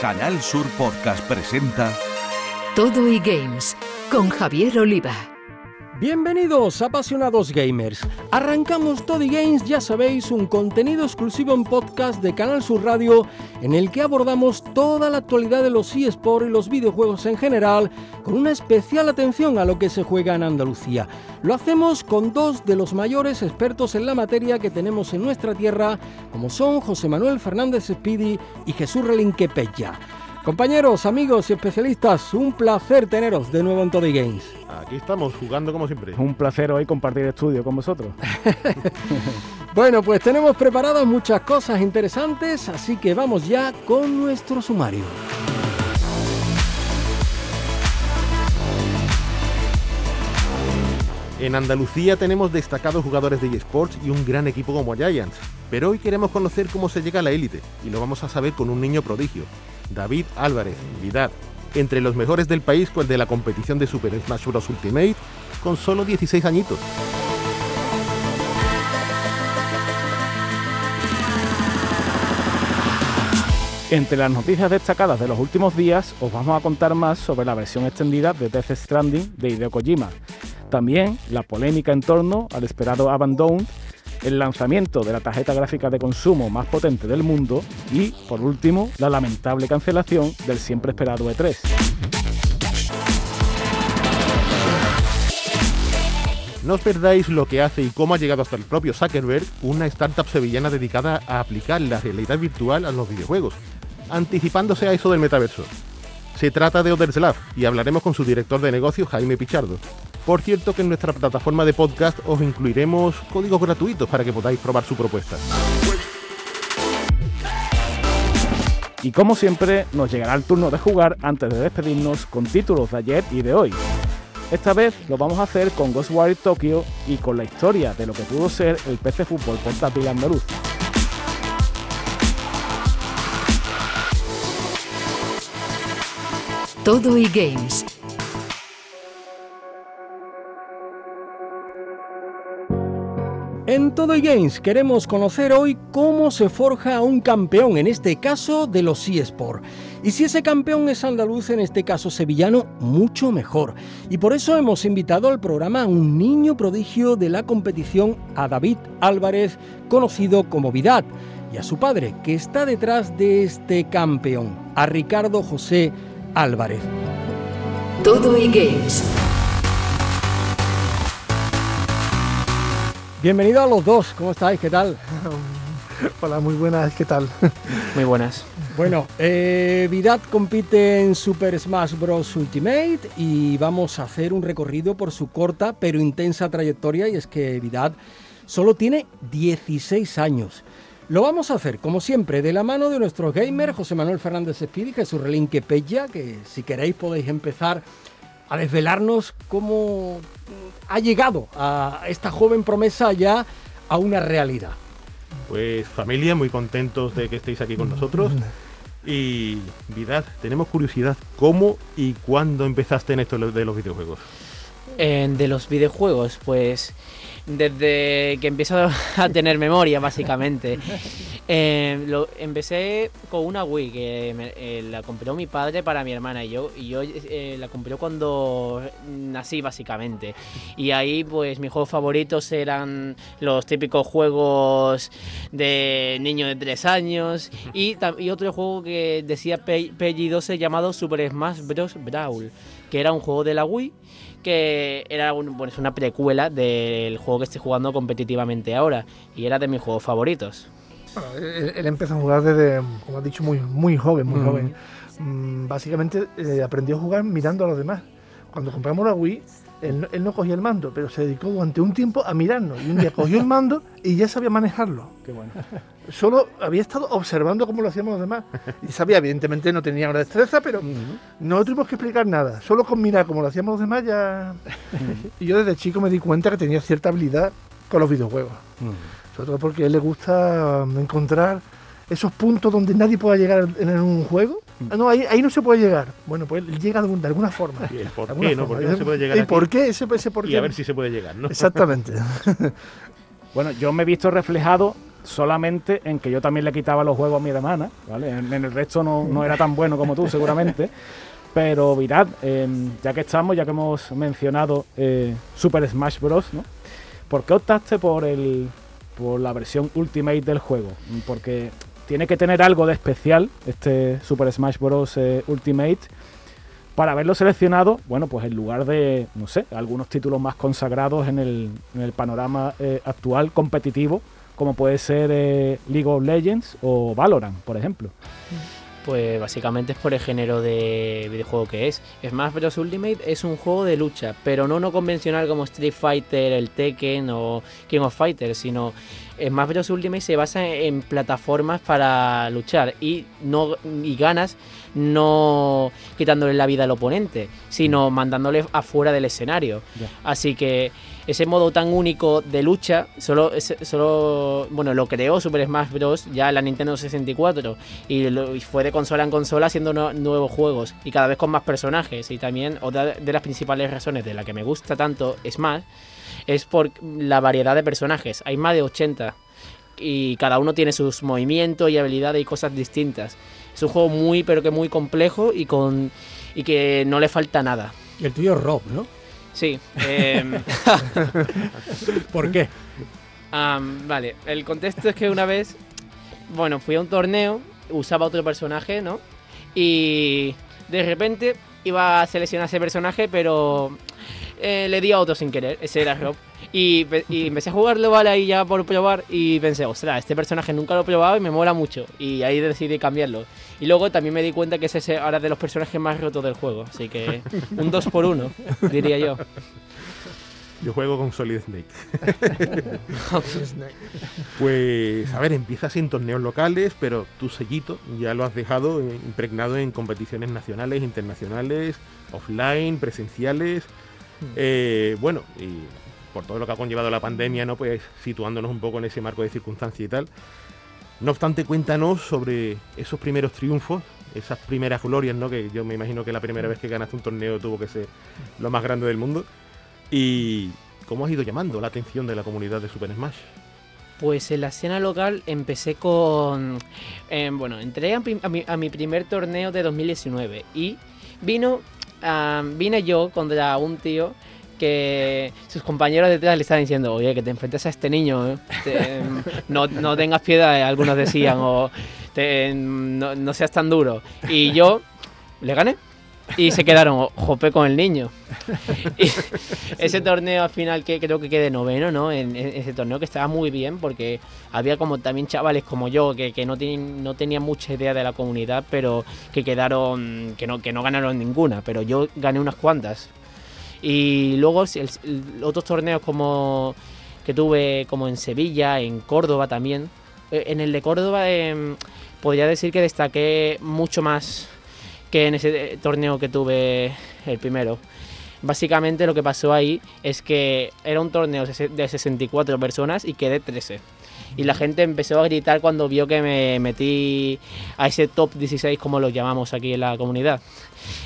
Canal Sur Podcast presenta Todo y Games con Javier Oliva. Bienvenidos apasionados gamers. Arrancamos Toddy Games, ya sabéis, un contenido exclusivo en podcast de Canal Sur Radio en el que abordamos toda la actualidad de los eSports y los videojuegos en general, con una especial atención a lo que se juega en Andalucía. Lo hacemos con dos de los mayores expertos en la materia que tenemos en nuestra tierra, como son José Manuel Fernández Speedy y Jesús Relinque Pecha. Compañeros, amigos y especialistas, un placer teneros de nuevo en Toddy Games. Aquí estamos jugando como siempre. Un placer hoy compartir estudio con vosotros. bueno, pues tenemos preparadas muchas cosas interesantes, así que vamos ya con nuestro sumario. En Andalucía tenemos destacados jugadores de eSports y un gran equipo como Giants, pero hoy queremos conocer cómo se llega a la élite y lo vamos a saber con un niño prodigio, David Álvarez, Vidar, entre los mejores del país con el de la competición de Super Smash Bros. Ultimate, con solo 16 añitos. Entre las noticias destacadas de los últimos días, os vamos a contar más sobre la versión extendida de Death Stranding de Hideo Kojima. También la polémica en torno al esperado Abandoned, el lanzamiento de la tarjeta gráfica de consumo más potente del mundo y, por último, la lamentable cancelación del siempre esperado E3. No os perdáis lo que hace y cómo ha llegado hasta el propio Zuckerberg, una startup sevillana dedicada a aplicar la realidad virtual a los videojuegos, anticipándose a eso del metaverso. Se trata de Oderslav y hablaremos con su director de negocio, Jaime Pichardo. Por cierto que en nuestra plataforma de podcast os incluiremos códigos gratuitos para que podáis probar su propuesta. Y como siempre, nos llegará el turno de jugar antes de despedirnos con títulos de ayer y de hoy. Esta vez lo vamos a hacer con Ghostwire Tokyo y con la historia de lo que pudo ser el PC Fútbol portátil andaluz. Todo y Games. En Todo Games queremos conocer hoy cómo se forja un campeón, en este caso de los eSports. Y si ese campeón es andaluz, en este caso sevillano, mucho mejor. Y por eso hemos invitado al programa a un niño prodigio de la competición, a David Álvarez, conocido como Vidad, y a su padre, que está detrás de este campeón, a Ricardo José Álvarez. Todo y Games. Bienvenido a los dos, ¿cómo estáis? ¿Qué tal? Hola, muy buenas, ¿qué tal? Muy buenas. Bueno, eh, Vidat compite en Super Smash Bros. Ultimate y vamos a hacer un recorrido por su corta pero intensa trayectoria y es que Vidat solo tiene 16 años. Lo vamos a hacer, como siempre, de la mano de nuestros gamers, José Manuel Fernández Espíritu y Jesús Relinque Pella, que si queréis podéis empezar a desvelarnos cómo ha llegado a esta joven promesa ya a una realidad. Pues familia, muy contentos de que estéis aquí con nosotros. Y Vidal, tenemos curiosidad, ¿cómo y cuándo empezaste en esto de los videojuegos? Eh, de los videojuegos, pues desde que empiezo a tener memoria, básicamente. Eh, lo, empecé con una Wii que me, eh, la compró mi padre para mi hermana y yo, y yo eh, la compré cuando nací, básicamente. Y ahí, pues, mis juegos favoritos eran los típicos juegos de niño de 3 años y, y otro juego que decía Peggy 12 llamado Super Smash Bros. Brawl, que era un juego de la Wii que era un, bueno, es una precuela del juego que estoy jugando competitivamente ahora y era de mis juegos favoritos. Bueno, él, él empezó a jugar desde, como has dicho, muy, muy joven, muy mm. joven. Mm, básicamente eh, aprendió a jugar mirando a los demás. Cuando compramos la Wii, él, él, no cogía el mando, pero se dedicó durante un tiempo a mirarnos. Y un día cogió el mando y ya sabía manejarlo. Qué bueno. Solo había estado observando cómo lo hacíamos los demás. Y sabía, evidentemente no tenía una destreza, pero uh -huh. no tuvimos que explicar nada. Solo con mirar cómo lo hacíamos los demás ya... y yo desde chico me di cuenta que tenía cierta habilidad con los videojuegos. Uh -huh. Sobre todo porque a él le gusta encontrar esos puntos donde nadie pueda llegar en un juego. Ah, no, ahí, ahí, no se puede llegar. Bueno, pues él llega de, alguna forma. ¿Y el por qué, no? ¿Por qué no se puede llegar ¿Y aquí? por qué? Ese, ese por qué. Y a ver si se puede llegar, ¿no? Exactamente. bueno, yo me he visto reflejado solamente en que yo también le quitaba los juegos a mi hermana, ¿vale? En, en el resto no, no era tan bueno como tú, seguramente. Pero mirad, em, ya que estamos, ya que hemos mencionado eh, Super Smash Bros., ¿no? ¿Por qué optaste por, el, por la versión Ultimate del juego? Porque tiene que tener algo de especial este Super Smash Bros. eh, Ultimate para haberlo seleccionado, bueno, pues en lugar de, no sé, algunos títulos más consagrados en el, panorama eh, actual competitivo, como puede ser eh, League of Legends o Valorant, por ejemplo. Pues básicamente es por el género de videojuego que es. Smash Bros. Ultimate es un juego de lucha, pero no no convencional como Street Fighter, el Tekken o King of Fighters, sino Smash Bros. Ultimate se basa en plataformas para luchar y no y ganas no quitándole la vida al oponente, sino mandándole afuera del escenario. Así que ese modo tan único de lucha solo, solo bueno lo creó Super Smash Bros. ya la Nintendo 64 y, fue de consola en consola haciendo nuevos juegos y cada vez con más personajes y también otra de las principales razones de la que me gusta tanto Smash es por la variedad de personajes hay más de 80 y cada uno tiene sus movimientos y habilidades y cosas distintas es un juego muy pero que muy complejo y con y que no le falta nada el tuyo es Rob, ¿no? Sí em, ¿Por qué? Am, vale, el contexto es que una vez, bueno, fui a un torneo, usaba otro personaje, ¿no? Y de repente iba a seleccionar ese personaje, pero eh, le di a otro sin querer, ese era Rob. Y, y empecé a jugarlo, vale, ahí ya por probar, y pensé, ostras, este personaje nunca lo he probado y me mola mucho. Y ahí decidí cambiarlo. Y luego también me di cuenta que es ese ahora de los personajes más rotos del juego, así que un 2 por 1 diría yo. Yo juego con Solid Snake. Pues, a ver, empiezas en torneos locales, pero tu sellito ya lo has dejado impregnado en competiciones nacionales, internacionales, offline, presenciales. Eh, bueno, y por todo lo que ha conllevado la pandemia, ¿no? Pues situándonos un poco en ese marco de circunstancia y tal. No obstante, cuéntanos sobre esos primeros triunfos, esas primeras glorias, ¿no? Que yo me imagino que la primera vez que ganaste un torneo tuvo que ser lo más grande del mundo. Y cómo has ido llamando la atención de la comunidad de Super Smash. Pues en la escena local empecé con... eh, bueno, entré a, mi, a mi primer torneo de 2019 y vino... vine yo contra un tío que sus compañeros detrás le estaban diciendo, oye, que te enfrentes a este niño, ¿eh? Te- no, no tengas piedad, eh", algunos decían, o te- no, no seas tan duro. Y yo le gané. Y se quedaron, jope con el niño. Y ese torneo al final que creo que quedé noveno, ¿no? En, en ese torneo que estaba muy bien porque había como también chavales como yo que, que no, tienen, no tenían mucha idea de la comunidad, pero que quedaron, que no, que no ganaron ninguna, pero yo gané unas cuantas. Y luego el- otros torneos como que tuve como en Sevilla, en Córdoba también. Eh, En el de Córdoba em, podría decir que destaqué mucho más que en ese eh, torneo que tuve el primero. Básicamente lo que pasó ahí es que era un torneo de 64 personas y quedé 13. Y la gente empezó a gritar cuando vio que me metí a ese top 16 como lo llamamos aquí en la comunidad.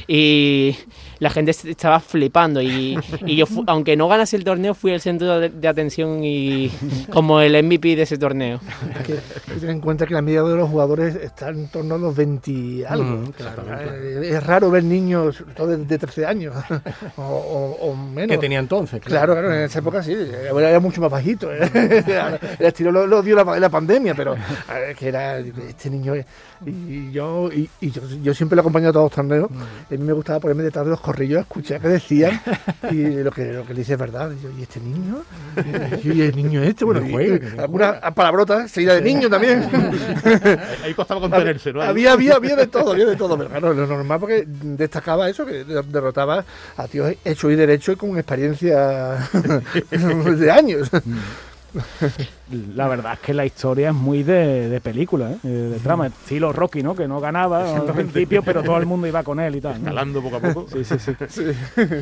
Y la gente est- estaba flipando y, y yo, fu- aunque no ganase el torneo, fui el centro de, de atención y como el MVP de ese torneo. Hay que, hay que tener en cuenta que la media de los jugadores está en torno a los 20 y algo. Mm, Eh, Es raro ver niños, de, de 13 años o, o- o menos. Que tenía entonces, Claro, claro, en esa época sí, era era mucho más bajito. ¿eh? El estilo lo, lo dio la, la pandemia, pero que era este niño. eh, Y yo, y, y yo, yo siempre lo he acompañado a todos los torneos. Y a mí me gustaba ponerme detrás de los corrillos a escuchar qué decían. Y lo que, lo que le dice es verdad. Y, yo, ¿y este niño? Y, y el niño este, bueno, Que que alguna palabrota seguida de niño también. Ahí costaba contenerse, ¿no? Había, había, había de todo, había de todo, pero claro, lo normal porque destacaba eso, que de- derrotaba a tíos hechos y derechos y con experiencia de años. La verdad es que la historia es muy de, de película, ¿eh? De trama, estilo Rocky, ¿no? Que no ganaba al principio, pero todo el mundo iba con él y tal. ¿no? Escalando poco a poco. Sí, sí, sí.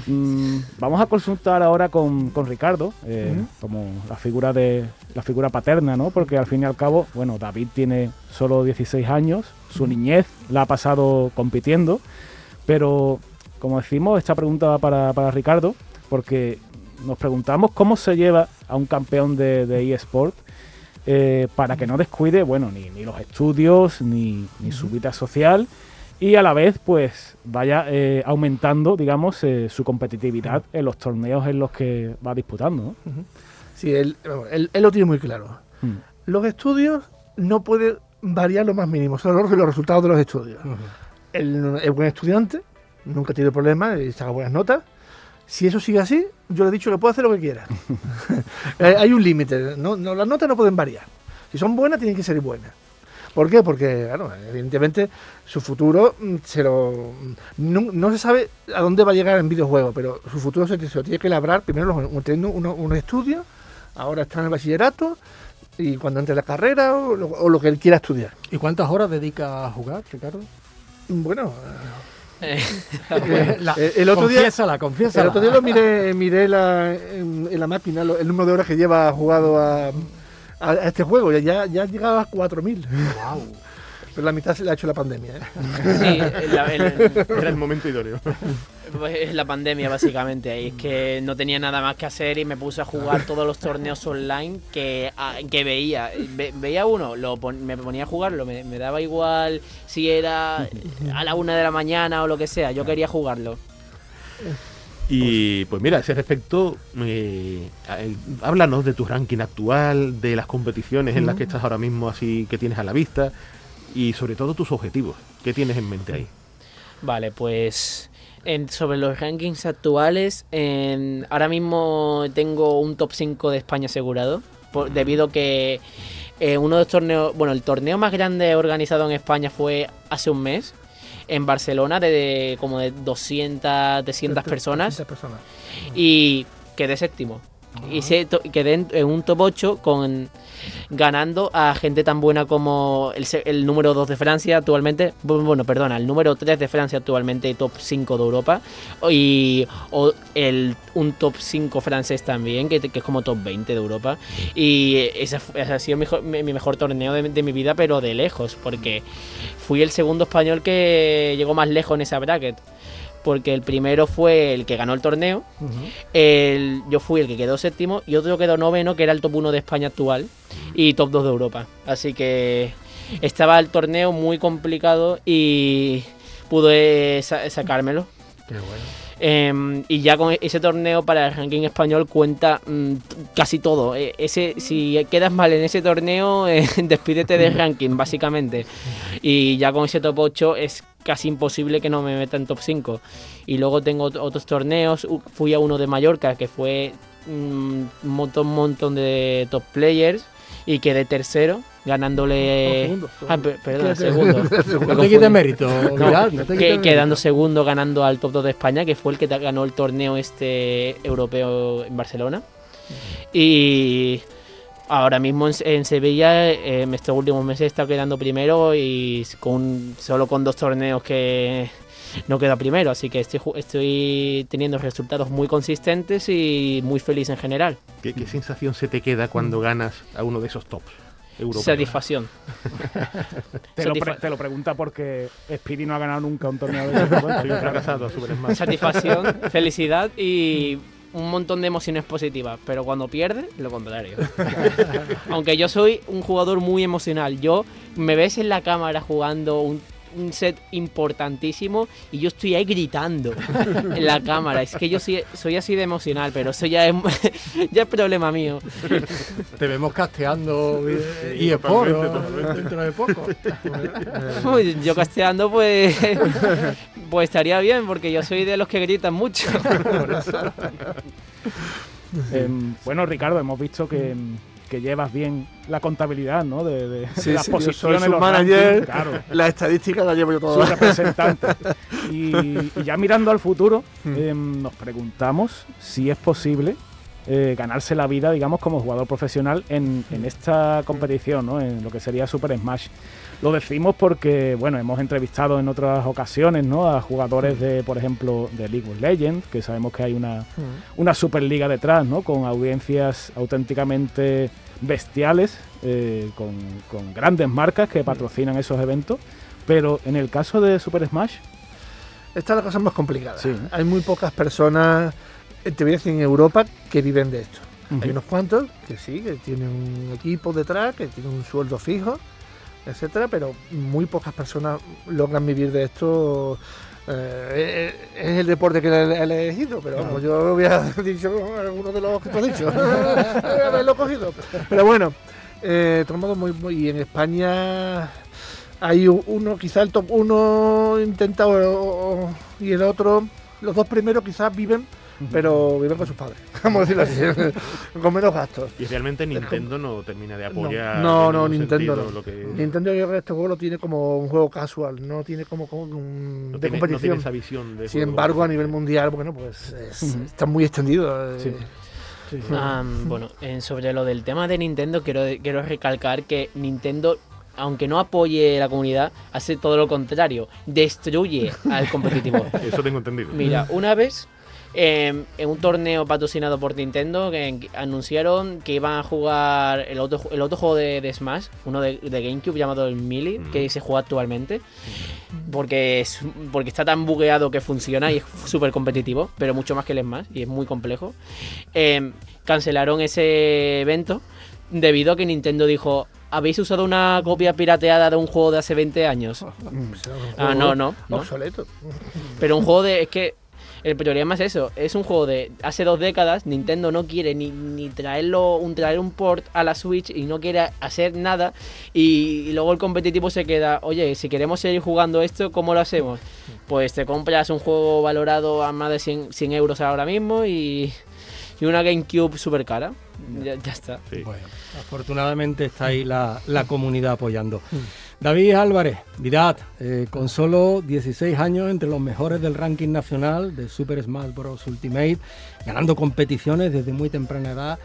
Mm, vamos a consultar ahora con, con Ricardo, eh, como la figura de la figura paterna, ¿no? Porque al fin y al cabo, bueno, David tiene solo 16 años, su niñez la ha pasado compitiendo, pero como decimos, esta pregunta va para, para Ricardo, porque nos preguntamos cómo se lleva a un campeón de, de eSport eh, para que no descuide, bueno, ni, ni los estudios, ni, ni su vida social y a la vez, pues, vaya eh, aumentando, digamos, eh, su competitividad en los torneos en los que va disputando. ¿no? Sí, él, él- él lo tiene muy claro. Mm. Los estudios no pueden variar lo más mínimo, son los, los resultados de los estudios. Él es buen estudiante, nunca tiene problemas y saca buenas notas. Si eso sigue así, yo le he dicho que puede hacer lo que quiera. Eh, Hay un límite, no, no, las notas no pueden variar. Si son buenas, tienen que ser buenas. ¿Por qué? Porque, claro, evidentemente su futuro mm, se lo, no, no se sabe a dónde va a llegar en videojuegos, pero su futuro se, se lo tiene que labrar primero los- teniendo unos, unos estudios, ahora está en el bachillerato y cuando entre la carrera o lo, o lo que él quiera estudiar. ¿Y cuántas horas dedica a jugar, Ricardo? Bueno, la- eh, el otro día confiésala, confiésala. El otro día lo miré, miré la, en, en la máquina lo- el número de horas que lleva jugado a, a- a este juego. Ya, ya llegaba a 4.000. Pero la mitad se la ha hecho la pandemia. ¿eh? Sí, la, el- Era el momento idóneo. pues es la pandemia básicamente. Y es que no tenía nada más que hacer y me puse a jugar todos los torneos online que, a- que veía. Ve- veía uno, lo pon- me ponía a jugarlo, me, me daba igual si era a la una de la mañana o lo que sea. Yo quería jugarlo. Y pues mira, a ese respecto, eh, eh, háblanos de tu ranking actual, de las competiciones en las que estás ahora mismo, así que tienes a la vista, y sobre todo tus objetivos. ¿Qué tienes en mente ahí? Vale, pues en- sobre los rankings actuales, en- ahora mismo tengo un top 5 de España asegurado, por- debido que eh, uno de los torneos, bueno, el torneo más grande organizado en España fue hace un mes, en Barcelona, de, de como de 200, 300 personas, 300 personas. y quedé séptimo. Y quedé en, un top 8 con ganando a gente tan buena como el, número 2 de Francia actualmente, bu- bueno, perdona, el número 3 de Francia actualmente top 5 de Europa y o el, un top 5 francés también, que, que es como top 20 de Europa y ese, ha sido mi, mejor- mi- mi mejor torneo de, de mi vida, pero de lejos, porque fui el segundo español que llegó más lejos en esa bracket. Porque el primero fue el que ganó el torneo, el, yo fui el que quedó séptimo y otro quedó noveno, que era el top 1 de España actual y top 2 de Europa. Así que estaba el torneo muy complicado y pude sa- sacármelo. Qué bueno. Em, y ya con ese torneo para el ranking español cuenta mm, casi todo. Eh, ese, si quedas mal en ese torneo, eh, despídete del ranking, básicamente. Y ya con ese top 8 es casi imposible que no me meta en top 5. Y luego tengo ot- otros torneos. Fui a uno de Mallorca que fue mm, un montón, montón de top players y quedé tercero, ganándole. segundo, Ah, segundo. per- perdona, Quédate- segundo. No te quites mérito, No, Vidal, no te que- quites quedando segundo ganando al top 2 de España, que fue el que ganó el torneo este europeo en Barcelona. Y ahora mismo en, en Sevilla, eh, en estos últimos meses he estado quedando primero y con solo con dos torneos que no queda primero. Así que estoy, estoy teniendo resultados muy consistentes y muy feliz en general. ¿Qué, qué sensación se te queda cuando ganas a uno de esos tops europeos? Satisfacción. Te lo, te lo pregunta porque Speedy no ha ganado nunca un torneo de ese. Soy un fracasado, Super Smash. satisfacción, felicidad y un montón de emociones positivas, pero cuando pierde, lo contrario. Aunque yo soy un jugador muy emocional, yo me ves en la cámara jugando un, un set importantísimo y yo estoy ahí gritando en la cámara. Es que yo soy, soy así de emocional, pero eso ya es, ya es problema mío. Te vemos casteando y ¿no? dentro de poco. Yo casteando, pues, pues estaría bien, porque yo soy de los que gritan mucho. Em, bueno, Ricardo, hemos visto que, que llevas bien la contabilidad, ¿no? De, de- de Sí, las sí, yo soy posiciones, su los manager. rankings, claro, La estadística la llevo yo su toda. representante. Y, y ya mirando al futuro, em, nos preguntamos si es posible eh, ganarse la vida, digamos, como jugador profesional en, en esta competición, ¿no? En lo que sería Super Smash. Lo decimos porque, bueno, hemos entrevistado en otras ocasiones, ¿no? A jugadores de, por ejemplo, de League of Legends, que sabemos que hay una, una superliga detrás, ¿no? Con audiencias auténticamente bestiales, eh, con, con grandes marcas que patrocinan esos eventos. Pero en el caso de Super Smash, Esta es la cosa más complicada. Sí. Hay muy pocas personas, eh, te voy a decir, en Europa que viven de esto. Hay unos cuantos que sí, que tienen un equipo detrás, que tienen un sueldo fijo, etcétera, pero muy pocas personas logran vivir de esto. Eh, es el deporte que he elegido, pero vamos, yo había dicho alguno de los que tú has dicho, haberlo cogido. Pero bueno, eh, modo muy, muy, y en España hay uno, quizá el top uno intentado y el otro, los dos primeros quizás viven pero viven con sus padres, vamos a decirlo así, con menos gastos. Y realmente Nintendo no termina de apoyar. No, no, Nintendo no. Lo que... Nintendo yo este juego lo tiene como un juego casual, no tiene como, un, de competición. No tiene esa visión de Sin embargo, a nivel mundial, bueno, pues está muy extendido. Eh. bueno, sobre lo del tema de Nintendo, quiero, quiero recalcar que Nintendo aunque no apoye la comunidad, hace todo lo contrario, destruye al competitivo. Eso tengo entendido. Mira, una vez en un torneo patrocinado por Nintendo que anunciaron que iban a jugar el otro, el otro juego de, Smash, uno de, GameCube llamado el Melee, que se juega actualmente, porque, es, porque está tan bugueado que funciona y es súper competitivo, pero mucho más que el Smash y es muy complejo. Em, cancelaron ese evento debido a que Nintendo dijo, ¿habéis usado una copia pirateada de un juego de hace 20 años? ah, no, no, no. Obsoleto. Pero un juego de... Es que el problema es eso, es un juego de hace dos décadas, Nintendo no quiere ni, ni traerlo, un, traer un port a la Switch y no quiere hacer nada y, luego el competitivo se queda, oye, si queremos seguir jugando esto, ¿cómo lo hacemos? Pues te compras un juego valorado a más de 100, euros ahora mismo y, y una GameCube súper cara. Ya, está. Bueno, afortunadamente está ahí la, la comunidad apoyando. David Álvarez, Vidad, eh, con solo 16 años entre los mejores del ranking nacional de Super Smash Bros. Ultimate, ganando competiciones desde muy temprana edad.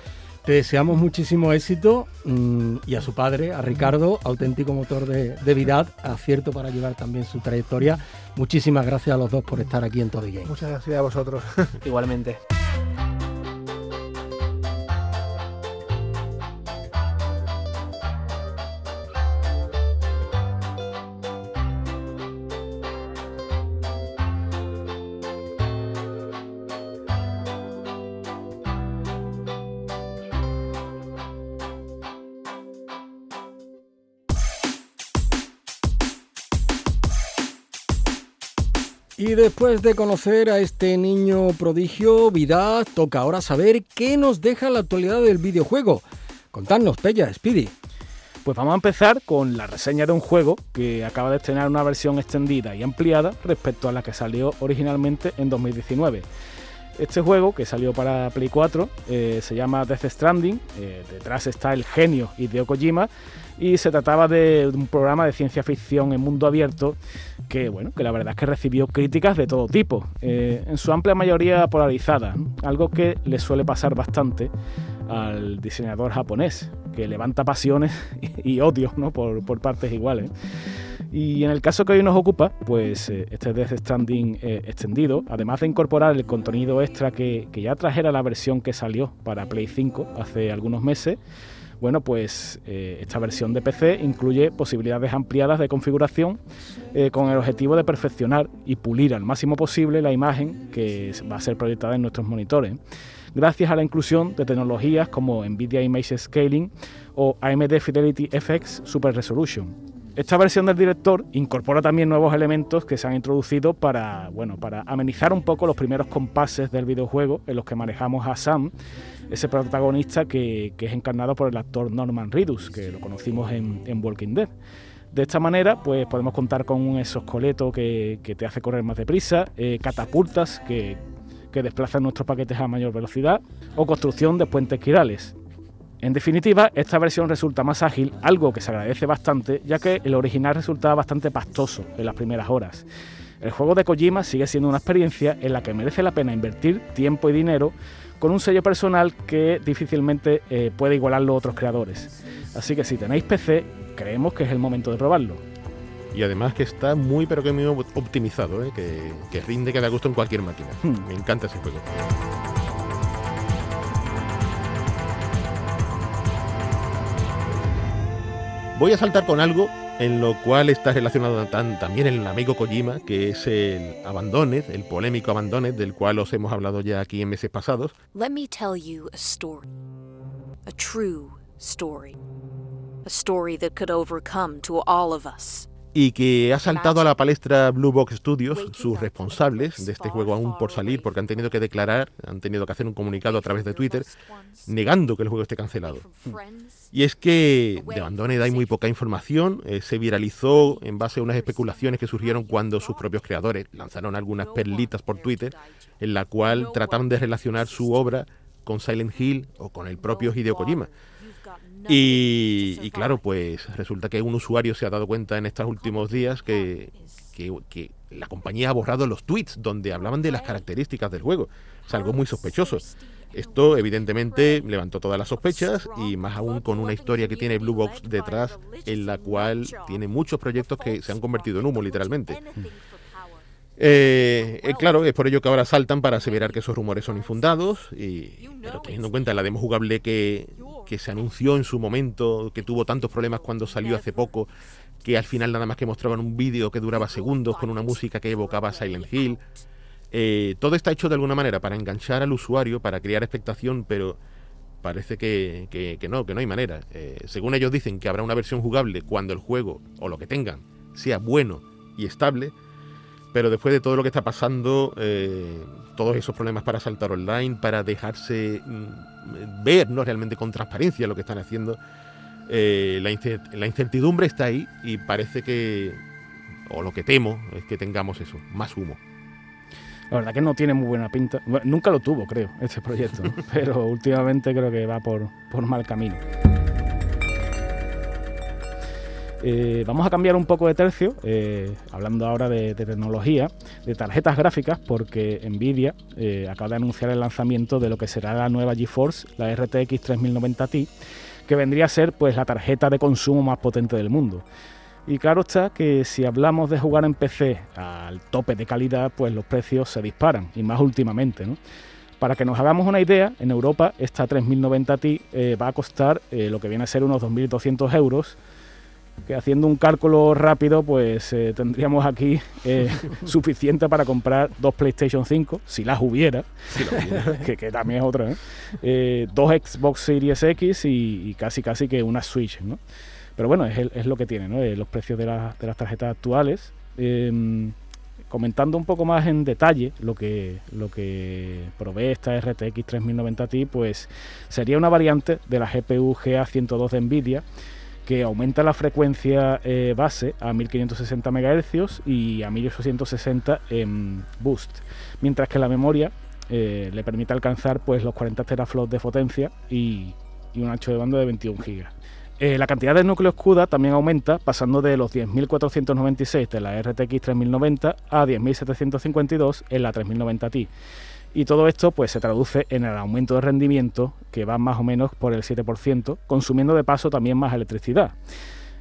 Te deseamos muchísimo éxito mm, y a su padre, a Ricardo, auténtico motor de, de Vidad, acierto para llevar también su trayectoria. Muchísimas gracias a los dos por estar aquí en Todo Game. Muchas gracias a vosotros. Igualmente. Después de conocer a este niño prodigio, Vidad, toca ahora saber qué nos deja la actualidad del videojuego. Contadnos, Pella, Speedy. Pues vamos a empezar con la reseña de un juego que acaba de estrenar una versión extendida y ampliada respecto a la que salió originalmente en 2019. Este juego, que salió para Play 4, eh, se llama Death Stranding. Eh, detrás está el genio Hideo Kojima y se trataba de un programa de ciencia ficción en mundo abierto que, bueno, que la verdad es que recibió críticas de todo tipo, eh, en su amplia mayoría polarizadas, algo que le suele pasar bastante al diseñador japonés, que levanta pasiones y, odios ¿no? por, partes iguales. Y en el caso que hoy nos ocupa, pues eh, este Death Stranding eh, extendido, además de incorporar el contenido extra que, que ya trajera la versión que salió para Play 5 hace algunos meses, bueno, pues eh, esta versión de PC incluye posibilidades ampliadas de configuración eh, con el objetivo de perfeccionar y pulir al máximo posible la imagen que va a ser proyectada en nuestros monitores, gracias a la inclusión de tecnologías como NVIDIA Image Scaling o AMD Fidelity FX Super Resolution. Esta versión del director incorpora también nuevos elementos que se han introducido para, bueno, para amenizar un poco los primeros compases del videojuego en los que manejamos a Sam ese protagonista que, es encarnado por el actor Norman Reedus, que lo conocimos en, Walking Dead. De esta manera, pues podemos contar con un exoesqueleto que, que te hace correr más deprisa, eh, catapultas que, que desplazan nuestros paquetes a mayor velocidad o construcción de puentes quirales. En definitiva, esta versión resulta más ágil, algo que se agradece bastante, ya que el original resultaba bastante pastoso en las primeras horas. El juego de Kojima sigue siendo una experiencia en la que merece la pena invertir tiempo y dinero con un sello personal que difícilmente eh, puede igualarlo otros creadores. Así que si tenéis PC, creemos que es el momento de probarlo. Y además que está muy pero que muy optimizado, ¿eh? que, rinde que da gusto en cualquier máquina. Hmm. Me encanta ese juego. Voy a saltar con algo en lo cual está relacionado también el amigo Kojima, que es el Abandoned, el polémico Abandoned, del cual os hemos hablado ya aquí en meses pasados. Let me tell you a story. a true story. A story that could overcome to all of us. Y que ha saltado a la palestra Blue Box Studios, sus responsables de este juego aún por salir, porque han tenido que declarar, han tenido que hacer un comunicado a través de Twitter, negando que el juego esté cancelado. Y es que de Abandoned hay muy poca información, eh, se viralizó en base a unas especulaciones que surgieron cuando sus propios creadores lanzaron algunas perlitas por Twitter, en la cual trataban de relacionar su obra con Silent Hill o con el propio Hideo Kojima. Y, claro, pues resulta que un usuario se ha dado cuenta en estos últimos días que, que, la compañía ha borrado los tweets donde hablaban de las características del juego. Es algo muy sospechoso. Esto evidentemente levantó todas las sospechas y más aún con una historia que tiene Blue Box detrás en la cual tiene muchos proyectos que se han convertido en humo literalmente. Eh, eh, claro, es por ello que ahora saltan para aseverar que esos rumores son infundados, y, pero teniendo en cuenta la demo jugable que, que se anunció en su momento, que tuvo tantos problemas cuando salió hace poco, que al final nada más que mostraban un vídeo que duraba segundos con una música que evocaba Silent Hill. Eh, todo está hecho de alguna manera para enganchar al usuario, para crear expectación, pero parece que, que, no, que no hay manera. según ellos dicen que habrá una versión jugable cuando el juego o lo que tengan sea bueno y estable, pero después de todo lo que está pasando, eh, todos esos problemas para saltar online, para dejarse mm, ver ¿no? realmente con transparencia lo que están haciendo, eh, la, incertidumbre está ahí y parece que, o lo que temo, es que tengamos eso, más humo. La verdad que no tiene muy buena pinta. nunca lo tuvo, creo, este proyecto, pero últimamente creo que va por, por mal camino. Eh, vamos a cambiar un poco de tercio, eh, hablando ahora de, tecnología, de tarjetas gráficas, porque Nvidia eh, acaba de anunciar el lanzamiento de lo que será la nueva GeForce, la RTX 3090 Ti, que vendría a ser pues la tarjeta de consumo más potente del mundo. Y claro está que si hablamos de jugar en PC al tope de calidad, pues los precios se disparan, y más últimamente, Para que nos hagamos una idea, en Europa esta 3090 Ti va a costar lo que viene a ser unos 2.200 euros, que haciendo un cálculo rápido, pues eh, tendríamos aquí eh, suficiente para comprar dos PlayStation 5, si las hubiera, que, también es otra, ¿eh? dos Xbox Series X y, casi casi que una Switch, ¿no? Pero bueno, es, es lo que tiene, ¿no? los precios de, de, las tarjetas actuales. Em, comentando un poco más en detalle lo que, lo que provee esta RTX 3090 Ti, pues sería una variante de la GPU GA102 de Nvidia que aumenta la frecuencia eh, base a 1560 MHz y a 1860 en boost, mientras que la memoria eh, le permite alcanzar pues, los 40 teraflops de potencia y, un ancho de banda de 21 GB. Eh, la cantidad de núcleos CUDA también aumenta, pasando de los 10.496 de la RTX 3090 a 10.752 en la 3090 Ti y todo esto pues se traduce en el aumento de rendimiento que va más o menos por el 7%, consumiendo de paso también más electricidad.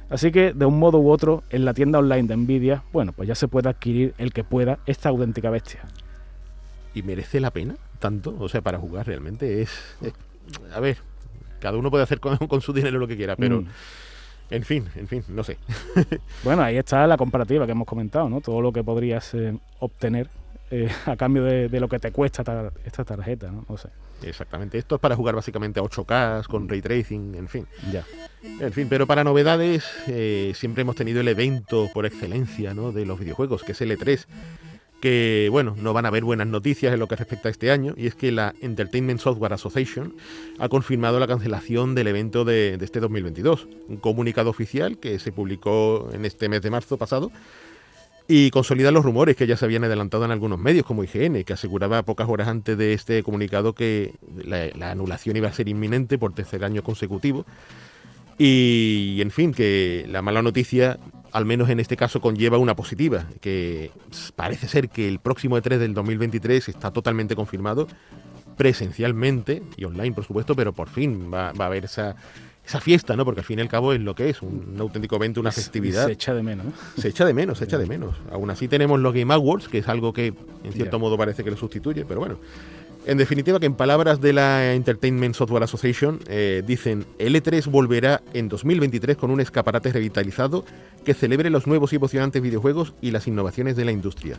Así que de un modo u otro, en la tienda online de Nvidia, bueno, pues ya se puede adquirir el que pueda esta auténtica bestia. ¿Y merece la pena tanto? O sea, para jugar realmente es... a ver, cada uno puede hacer con, su dinero lo que quiera, pero... Mm. En fin, en fin, no sé. bueno, ahí está la comparativa que hemos comentado, ¿no? Todo lo que podrías eh, obtener eh, a cambio de, lo que te cuesta esta tarjeta, ¿no? sé. Exactamente, esto es para jugar básicamente a 8K, con ray tracing, en fin. Ya. En fin, pero para novedades eh, siempre hemos tenido el evento por excelencia ¿no? de los videojuegos, que es el E3 que, bueno, no van a haber buenas noticias en lo que respecta a este año, y es que la Entertainment Software Association ha confirmado la cancelación del evento de, de este 2022. Un comunicado oficial que se publicó en este mes de marzo pasado y consolida los rumores que ya se habían adelantado en algunos medios como IGN, que aseguraba pocas horas antes de este comunicado que la, anulación iba a ser inminente por tercer año consecutivo. Y, en fin, que la mala noticia, al menos en este caso, conlleva una positiva, que parece ser que el próximo E3 del 2023 está totalmente confirmado presencialmente y online, por supuesto, pero por fin va, va a haber esa esa fiesta, ¿no? Porque al fin y al cabo es lo que es, un, auténtico evento, una festividad. Se echa de menos. Se echa de menos, se echa de menos. Aún así tenemos los Game Awards, que es algo que en cierto modo parece que lo sustituye, pero bueno. En definitiva, que en palabras de la Entertainment Software Association, eh, dicen, el E3 volverá en 2023 con un escaparate revitalizado que celebre los nuevos y emocionantes videojuegos y las innovaciones de la industria.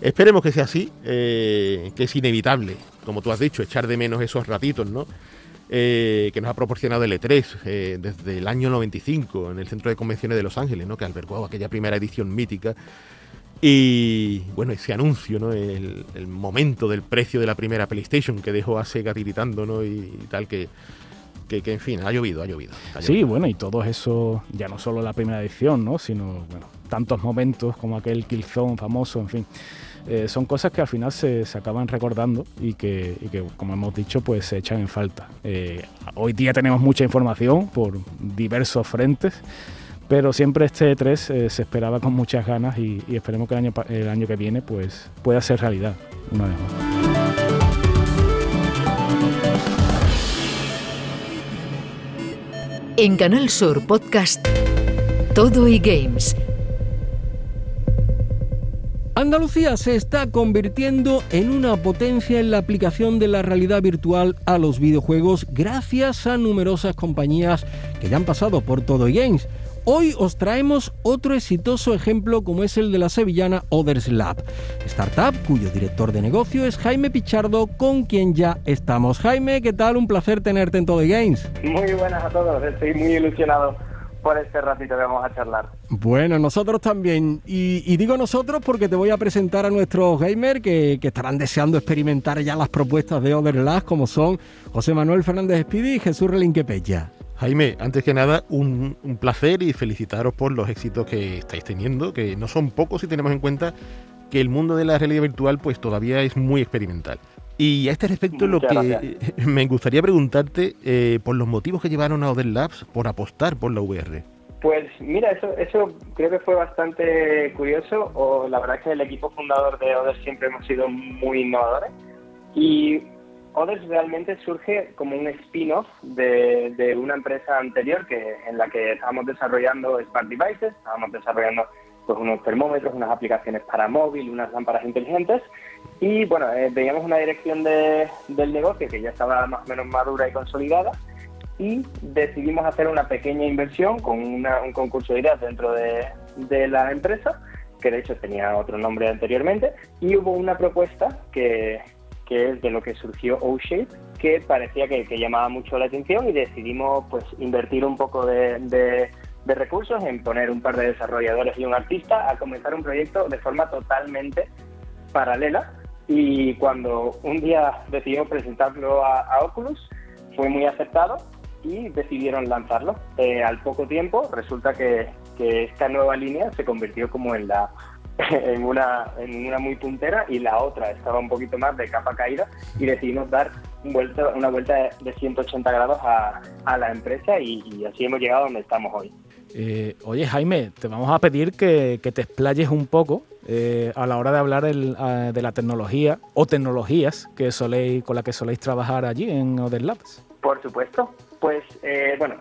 Esperemos que sea así, eh, que es inevitable, como tú has dicho, echar de menos esos ratitos, ¿no? Eh, que nos ha proporcionado el E3 eh, desde el año 95 en el Centro de Convenciones de Los Ángeles, ¿no? que albergó aquella primera edición mítica. Y bueno, ese anuncio, ¿no? El, momento del precio de la primera PlayStation que dejó a Sega tiritando, ¿no? Y, tal, que, que, en fin, ha llovido, ha llovido. sí, bueno, y todo eso, ya no solo la primera edición, ¿no? Sino, bueno, tantos momentos como aquel Killzone famoso, en fin. Eh, son cosas que al final se, acaban recordando y que, como hemos dicho, pues se echan en falta. Eh, hoy día tenemos mucha información por diversos frentes, pero siempre este 3 e eh, se esperaba con muchas ganas y, esperemos que el año, el año que viene pues pueda ser realidad una vez más. En Canal Sur Podcast Todo y Games Andalucía se está convirtiendo en una potencia en la aplicación de la realidad virtual a los videojuegos gracias a numerosas compañías que ya han pasado por Todo Games. Hoy os traemos otro exitoso ejemplo como es el de la sevillana Others Lab, startup cuyo director de negocio es Jaime Pichardo, con quien ya estamos. Jaime, ¿qué tal? Un placer tenerte en Todo Games. Muy buenas a todos, estoy muy ilusionado por este ratito que vamos a charlar. Bueno, nosotros también. Y, digo nosotros porque te voy a presentar a nuestros gamers que, estarán deseando experimentar ya las propuestas de Otherlast, como son José Manuel Fernández Espidi y Jesús Relinquepeya. Jaime, antes que nada, un, un, placer y felicitaros por los éxitos que estáis teniendo, que no son pocos si tenemos en cuenta que el mundo de la realidad virtual pues todavía es muy experimental. Y a este respecto, lo que me gustaría preguntarte eh, por los motivos que llevaron a Oder Labs por apostar por la VR. Pues mira, eso, eso creo que fue bastante curioso. O la verdad es que el equipo fundador de Oder siempre hemos sido muy innovadores. Y Oder realmente surge como un spin-off de, de, una empresa anterior que en la que estábamos desarrollando Smart Devices, estábamos desarrollando pues, unos termómetros, unas aplicaciones para móvil, unas lámparas inteligentes. Y bueno, eh, veíamos una dirección de, del negocio que ya estaba más o menos madura y consolidada y decidimos hacer una pequeña inversión con un concurso de ideas dentro de, de, la empresa, que de hecho tenía otro nombre anteriormente, y hubo una propuesta que, que es de lo que surgió O-Shape, que parecía que, que, llamaba mucho la atención y decidimos pues invertir un poco de, de, de recursos en poner un par de desarrolladores y un artista a comenzar un proyecto de forma totalmente paralela y cuando un día decidimos presentarlo a, Oculus fue muy aceptado y decidieron lanzarlo. Eh, al poco tiempo resulta que, esta nueva línea se convirtió como en la en una, en una muy puntera y la otra estaba un poquito más de capa caída y decidimos dar vuelta, una vuelta de 180 grados a, a la empresa y, y, así hemos llegado a donde estamos hoy. Eh, oye Jaime, te vamos a pedir que, te explayes un poco eh, a la hora de hablar de la tecnología o tecnologías que soléis, con las que soléis trabajar allí en Other Labs. Por supuesto. Pues eh, bueno,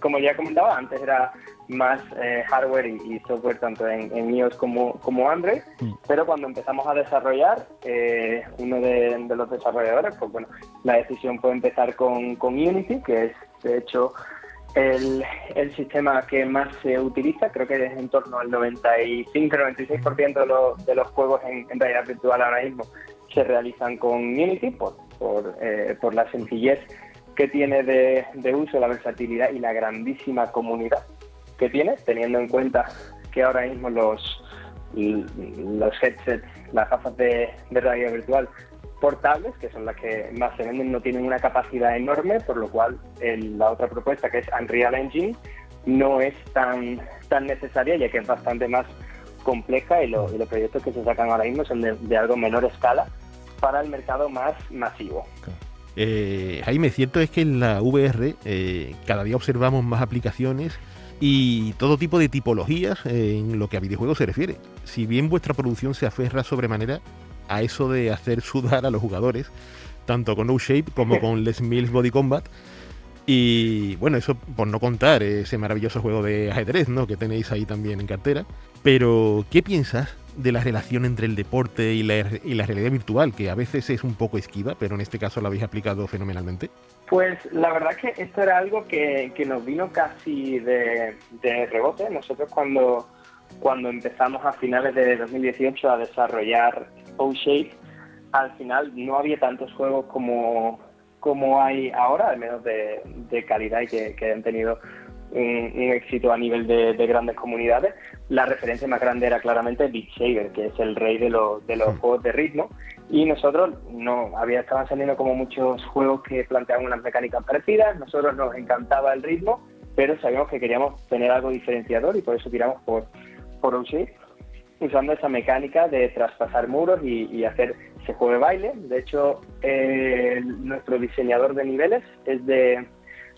como ya comentaba, antes era más hardware y, software tanto en, iOS como, como Android, mm. pero cuando empezamos a desarrollar, uno de, los desarrolladores, pues bueno, la decisión fue empezar con, con Unity, que es de hecho el, sistema que más se utiliza, creo que es en torno al 95-96% de, los, de los juegos en, realidad virtual ahora mismo se realizan con Unity por, por, eh, por la sencillez que tiene de, de, uso, la versatilidad y la grandísima comunidad que tiene, teniendo en cuenta que ahora mismo los, los headsets, las gafas de, de realidad virtual portables, que son las que más se venden, no tienen una capacidad enorme, por lo cual la otra propuesta, que es Unreal Engine, no es tan, tan necesaria, ya que es bastante más compleja y, los proyectos que se sacan ahora mismo son de, algo menor escala para el mercado más masivo. Eh, Jaime, cierto es que en la VR eh, cada día observamos más aplicaciones y todo tipo de tipologías en lo que a videojuegos se refiere. Si bien vuestra producción se aferra sobremanera a eso de hacer sudar a los jugadores, tanto con No Shape como con Les Mills Body Combat. Y bueno, eso por no contar ese maravilloso juego de ajedrez ¿no? que tenéis ahí también en cartera. Pero, ¿qué piensas de la relación entre el deporte y la, y la realidad virtual, que a veces es un poco esquiva, pero en este caso lo habéis aplicado fenomenalmente? Pues la verdad que esto era algo que, que nos vino casi de, de, rebote. Nosotros cuando, cuando empezamos a finales de 2018 a desarrollar O-Shape, al final no había tantos juegos como, como hay ahora, al menos de, calidad y que, que han tenido un, éxito a nivel de, grandes comunidades. La referencia más grande era claramente Beat Saber, que es el rey de, los, de los juegos de ritmo. Y nosotros no había estaban saliendo como muchos juegos que planteaban unas mecánicas parecidas. Nosotros nos encantaba el ritmo, pero sabíamos que queríamos tener algo diferenciador y por eso tiramos por, por usando esa mecánica de traspasar muros y, hacer ese juego de baile. De hecho, eh, nuestro diseñador de niveles es de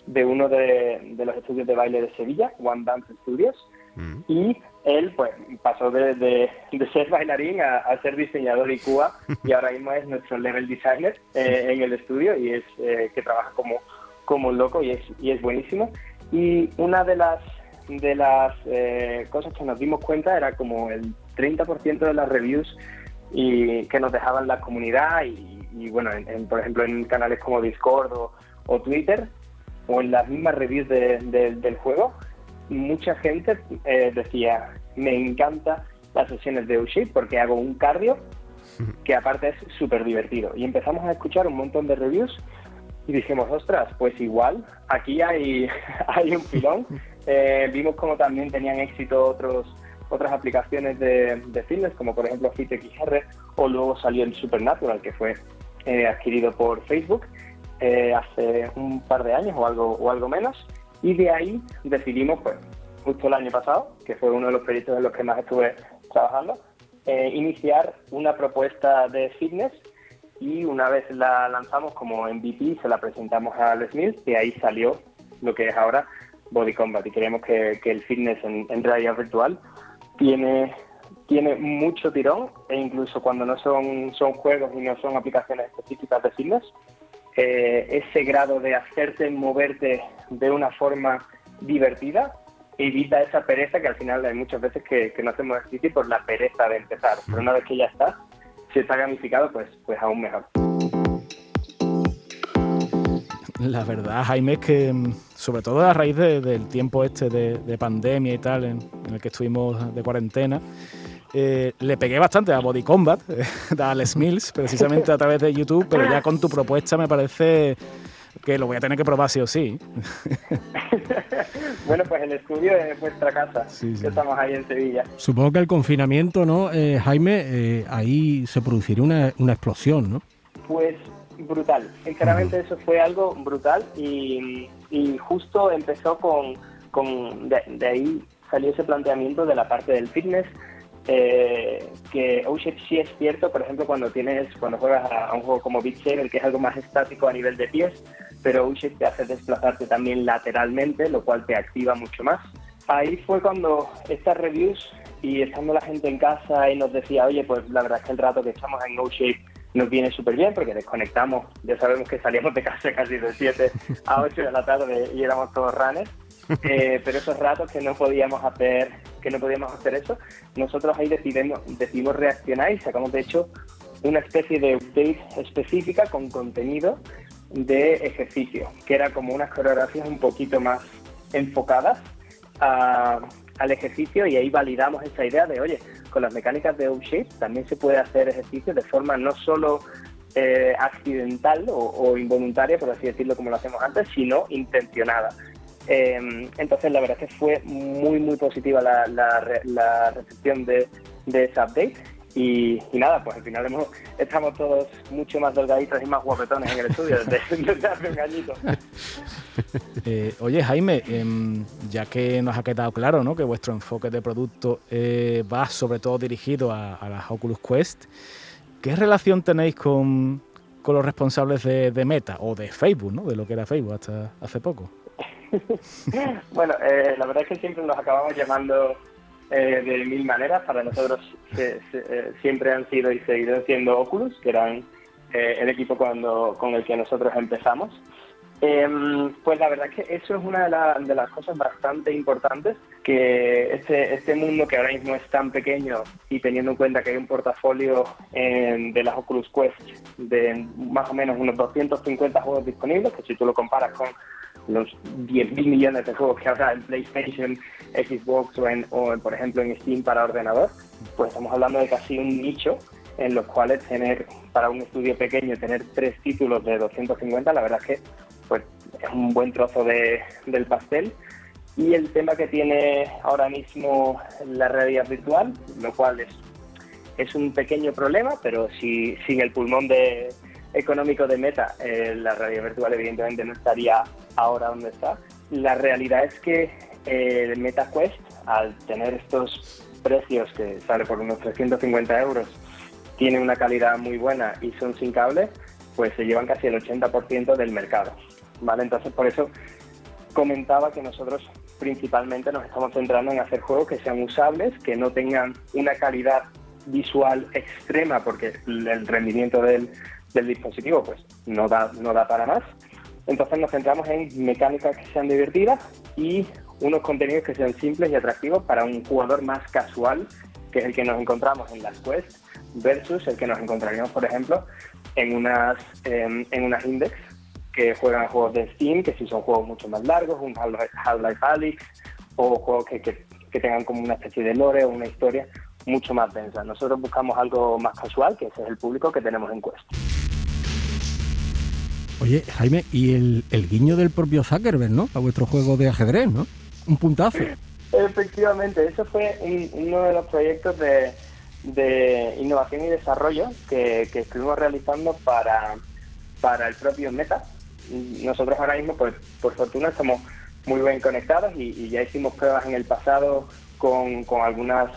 de uno de, los estudios de baile de Sevilla, One Dance Studios, mm. y él pues pasó de, de, ser bailarín a, ser diseñador y Cuba y ahora mismo es nuestro level designer eh, en el estudio y es eh, que trabaja como, como un loco y es, y es buenísimo. Y una de las de las eh, cosas que nos dimos cuenta era como el 30% de las reviews y que nos dejaban la comunidad y, bueno, por ejemplo en canales como Discord o, o Twitter, o en las mismas reviews del juego, mucha gente eh, decía, me encanta las sesiones de Uship porque hago un cardio que aparte es súper divertido. Y empezamos a escuchar un montón de reviews y dijimos, ostras, pues igual, aquí hay, hay un pilón. Eh, vimos como también tenían éxito otros otras aplicaciones de, fitness, como por ejemplo FitXR, o luego salió el Supernatural, que fue eh, adquirido por Facebook. Eh, hace un par de años o algo, o algo menos, y de ahí decidimos, pues, justo el año pasado, que fue uno de los proyectos en los que más estuve trabajando, eh, iniciar una propuesta de fitness y una vez la lanzamos como MVP, se la presentamos a Les Mills y ahí salió lo que es ahora Body Combat y creemos que, el fitness en, en, realidad virtual tiene, tiene mucho tirón e incluso cuando no son, son juegos y no son aplicaciones específicas de fitness, eh, ese grado de hacerte moverte de una forma divertida evita esa pereza que al final hay muchas veces que, no hacemos ejercicio por la pereza de empezar. Pero una vez que ya está, si está gamificado, pues, pues aún mejor. La verdad, Jaime, es que mm, sobre todo a raíz del tiempo este de, pandemia y tal, en, el que estuvimos de cuarentena, eh, le pegué bastante a Body Combat, a Alex Mills, precisamente a través de YouTube, pero ya con tu propuesta me parece que lo voy a tener que probar sí o sí. bueno, pues el estudio es vuestra casa, estamos ahí en Sevilla. Supongo que el confinamiento, ¿no, eh, Jaime? Eh, ahí se produciría una, explosión, ¿no? Pues brutal, sinceramente eso fue algo brutal y, justo empezó con, con de, ahí salió ese planteamiento de la parte del fitness, eh, que Oship sí es cierto, por ejemplo, cuando tienes cuando juegas a, un juego como Beat Saber, que es algo más estático a nivel de pies, pero Oship te hace desplazarte también lateralmente, lo cual te activa mucho más. Ahí fue cuando estas reviews y estando la gente en casa y nos decía, oye, pues la verdad es que el rato que estamos en O-Shape nos viene súper bien porque desconectamos, ya sabemos que salíamos de casa casi de 7 a 8 de la tarde y éramos todos runners, eh, pero esos ratos que no podíamos hacer que no podíamos hacer eso, nosotros ahí decidimos, decidimos reaccionar y sacamos de hecho una especie de update específica con contenido de ejercicio, que era como unas coreografías un poquito más enfocadas al ejercicio y ahí validamos esa idea de, oye, con las mecánicas de O-Shape también se puede hacer ejercicio de forma no solo eh, accidental o, involuntaria, por así decirlo como lo hacemos antes, sino intencionada. Em, entonces, la verdad es que fue muy, muy positiva la, la, recepción de, de ese update. Y, nada, pues al final estamos todos mucho más delgaditos y más guapetones en el estudio desde, hace un añito. Eh, oye, Jaime, em, ya que nos ha quedado claro ¿no? que vuestro enfoque de producto eh, va sobre todo dirigido a, las Oculus Quest, ¿qué relación tenéis con, con los responsables de, de, Meta o de Facebook, ¿no? de lo que era Facebook hasta hace poco? bueno, eh, la verdad es que siempre nos acabamos llamando eh, de mil maneras. Para nosotros eh, siempre han sido y seguirán siendo Oculus, que eran el equipo cuando, con el que nosotros empezamos. Em, pues la verdad es que eso es una de, las cosas bastante importantes, que este, este mundo que ahora mismo es tan pequeño y teniendo en cuenta que hay un portafolio de las Oculus Quest de más o menos unos 250 juegos disponibles, que si tú lo comparas con los 10.000 millones de juegos que habrá en PlayStation, Xbox o, en, o por ejemplo en Steam para ordenador, pues estamos hablando de casi un nicho en los cuales tener, para un estudio pequeño, tener tres títulos de 250, la verdad es que pues, es un buen trozo de, del pastel. Y el tema que tiene ahora mismo la realidad virtual, lo cual es, es un pequeño problema, pero si, sin el pulmón de, económico de Meta, eh, la realidad virtual evidentemente no estaría ahora donde está. La realidad es que el MetaQuest, al tener estos precios que sale por unos 350 euros, tiene una calidad muy buena y son sin cable, pues se llevan casi el 80% del mercado. ¿vale? Entonces, por eso comentaba que nosotros principalmente nos estamos centrando en hacer juegos que sean usables, que no tengan una calidad visual extrema, porque el rendimiento del, del dispositivo pues no da, no da para más. Entonces nos centramos en mecánicas que sean divertidas y unos contenidos que sean simples y atractivos para un jugador más casual, que es el que nos encontramos en las Quest, versus el que nos encontraríamos, por ejemplo, en unas, en unas Index que juegan juegos de Steam, que si son juegos mucho más largos, un Half-Life Alyx, o juegos que, que, que, tengan como una especie de lore o una historia mucho más densa. Nosotros buscamos algo más casual, que ese es el público que tenemos en Quest. Oye, Jaime, y el, el guiño del propio Zuckerberg, ¿no? A vuestro juego de ajedrez, ¿no? Un puntazo. Efectivamente, eso fue uno de los proyectos de, de innovación y desarrollo que, que, estuvimos realizando para, para el propio Meta. Nosotros ahora mismo, pues, por fortuna, estamos muy bien conectados y, y ya hicimos pruebas en el pasado con, con, algunas,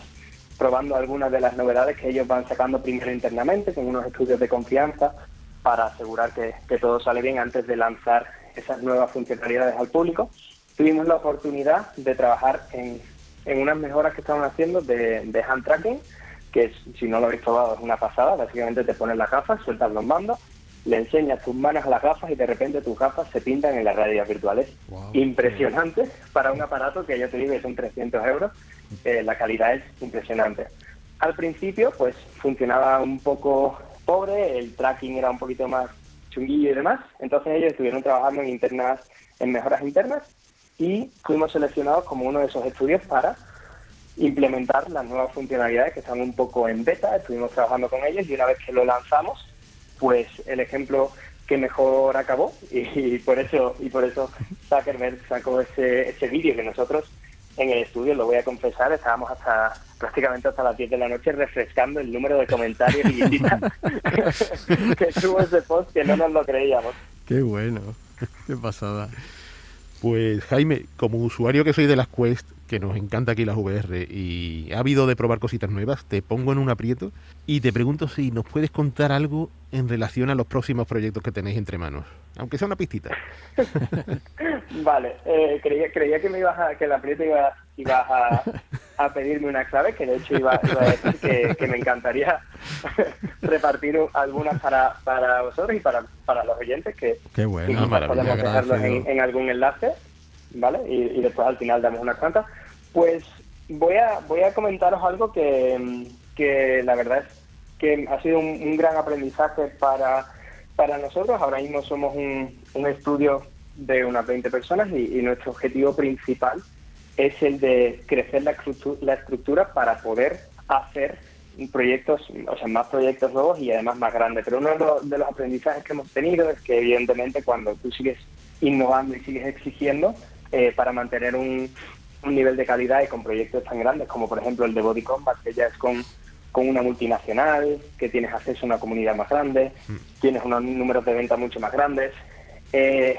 probando algunas de las novedades que ellos van sacando primero internamente, con unos estudios de confianza para asegurar que, todo sale bien antes de lanzar esas nuevas funcionalidades al público. Tuvimos la oportunidad de trabajar en, en unas mejoras que estaban haciendo de, hand tracking, que si no lo habéis probado es una pasada, básicamente te pones las gafas, sueltas los mandos, le enseñas tus manos a las gafas y de repente tus gafas se pintan en las realidades virtuales. Wow. Impresionante para un aparato que ya te digo que son 300 euros, eh, la calidad es impresionante. Al principio pues funcionaba un poco pobre, el tracking era un poquito más chunguillo y demás. Entonces ellos estuvieron trabajando en internas, en mejoras internas y fuimos seleccionados como uno de esos estudios para implementar las nuevas funcionalidades que están un poco en beta. Estuvimos trabajando con ellos y una vez que lo lanzamos, pues el ejemplo que mejor acabó y, y por eso y por eso Zuckerberg sacó ese, ese vídeo que nosotros en el estudio, lo voy a confesar, estábamos hasta prácticamente hasta las 10 de la noche refrescando el número de comentarios y visitas que tuvo ese post que no nos lo creíamos. Qué bueno, qué pasada. Pues Jaime, como usuario que soy de las Quest, que nos encanta aquí las VR y ha habido de probar cositas nuevas, te pongo en un aprieto y te pregunto si nos puedes contar algo en relación a los próximos proyectos que tenéis entre manos, aunque sea una pistita. vale, eh, creía, creía que me ibas a, que el aprieto iba, ibas a, a, pedirme una clave, que de hecho iba, iba a decir que, que, me encantaría repartir algunas para, para vosotros y para, para los oyentes, que Qué bueno, podemos dejarlos en, en algún enlace. ¿Vale? Y, después al final damos unas cuantas. Pues voy a, voy a comentaros algo que, que la verdad es que ha sido un, gran aprendizaje para, para nosotros. Ahora mismo somos un, estudio de unas 20 personas y, nuestro objetivo principal es el de crecer la estructura para poder hacer proyectos, o sea, más proyectos nuevos y además más grandes. Pero uno de los, de los aprendizajes que hemos tenido es que evidentemente cuando tú sigues innovando y sigues exigiendo, eh, para mantener un, un, nivel de calidad y con proyectos tan grandes como por ejemplo el de Body Combat, que ya es con, con una multinacional, que tienes acceso a una comunidad más grande, mm. tienes unos números de venta mucho más grandes. Eh,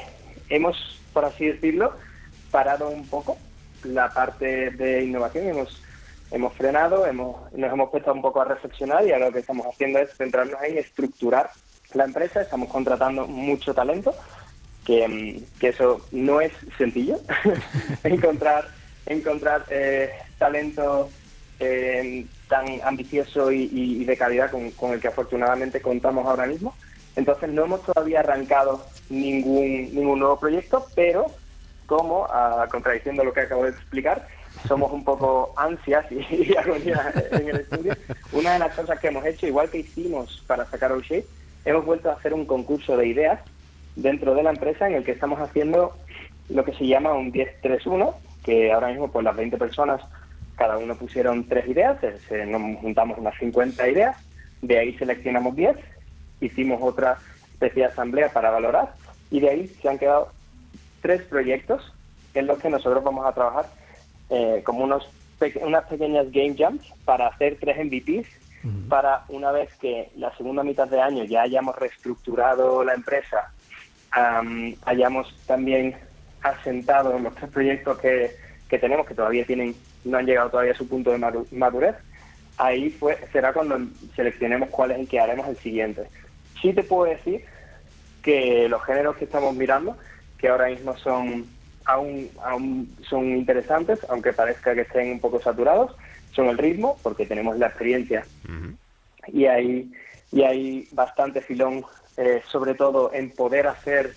hemos, por así decirlo, parado un poco la parte de innovación, hemos, hemos frenado, hemos, nos hemos puesto un poco a reflexionar y ahora lo que estamos haciendo es centrarnos en estructurar la empresa, estamos contratando mucho talento que, que eso no es sencillo, encontrar, encontrar eh, talento eh, tan ambicioso y, y, de calidad con, con, el que afortunadamente contamos ahora mismo. Entonces no hemos todavía arrancado ningún, ningún nuevo proyecto, pero como, a contradicción de lo que acabo de explicar, somos un poco ansias y, y agonía en el estudio. Una de las cosas que hemos hecho, igual que hicimos para sacar Shape, hemos vuelto a hacer un concurso de ideas dentro de la empresa en el que estamos haciendo lo que se llama un 10-3-1, que ahora mismo pues las 20 personas, cada uno pusieron tres ideas, se, nos juntamos unas 50 ideas, De ahí seleccionamos 10, hicimos otra especie de asamblea para valorar y de ahí se han quedado tres proyectos en los que nosotros vamos a trabajar eh, como unos unas pequeñas game jams para hacer tres MVPs para una vez que la segunda mitad de año ya hayamos reestructurado la empresa, hayamos también asentado los tres proyectos que, que, tenemos, que todavía tienen no han llegado todavía a su punto de madurez, ahí fue, será cuando seleccionemos cuál es el que haremos el siguiente. Sí te puedo decir que los géneros que estamos mirando, que ahora mismo son aún, aún son interesantes, aunque parezca que estén un poco saturados, son el ritmo, porque tenemos la experiencia y, hay, y hay bastante filón, eh, sobre todo en poder hacer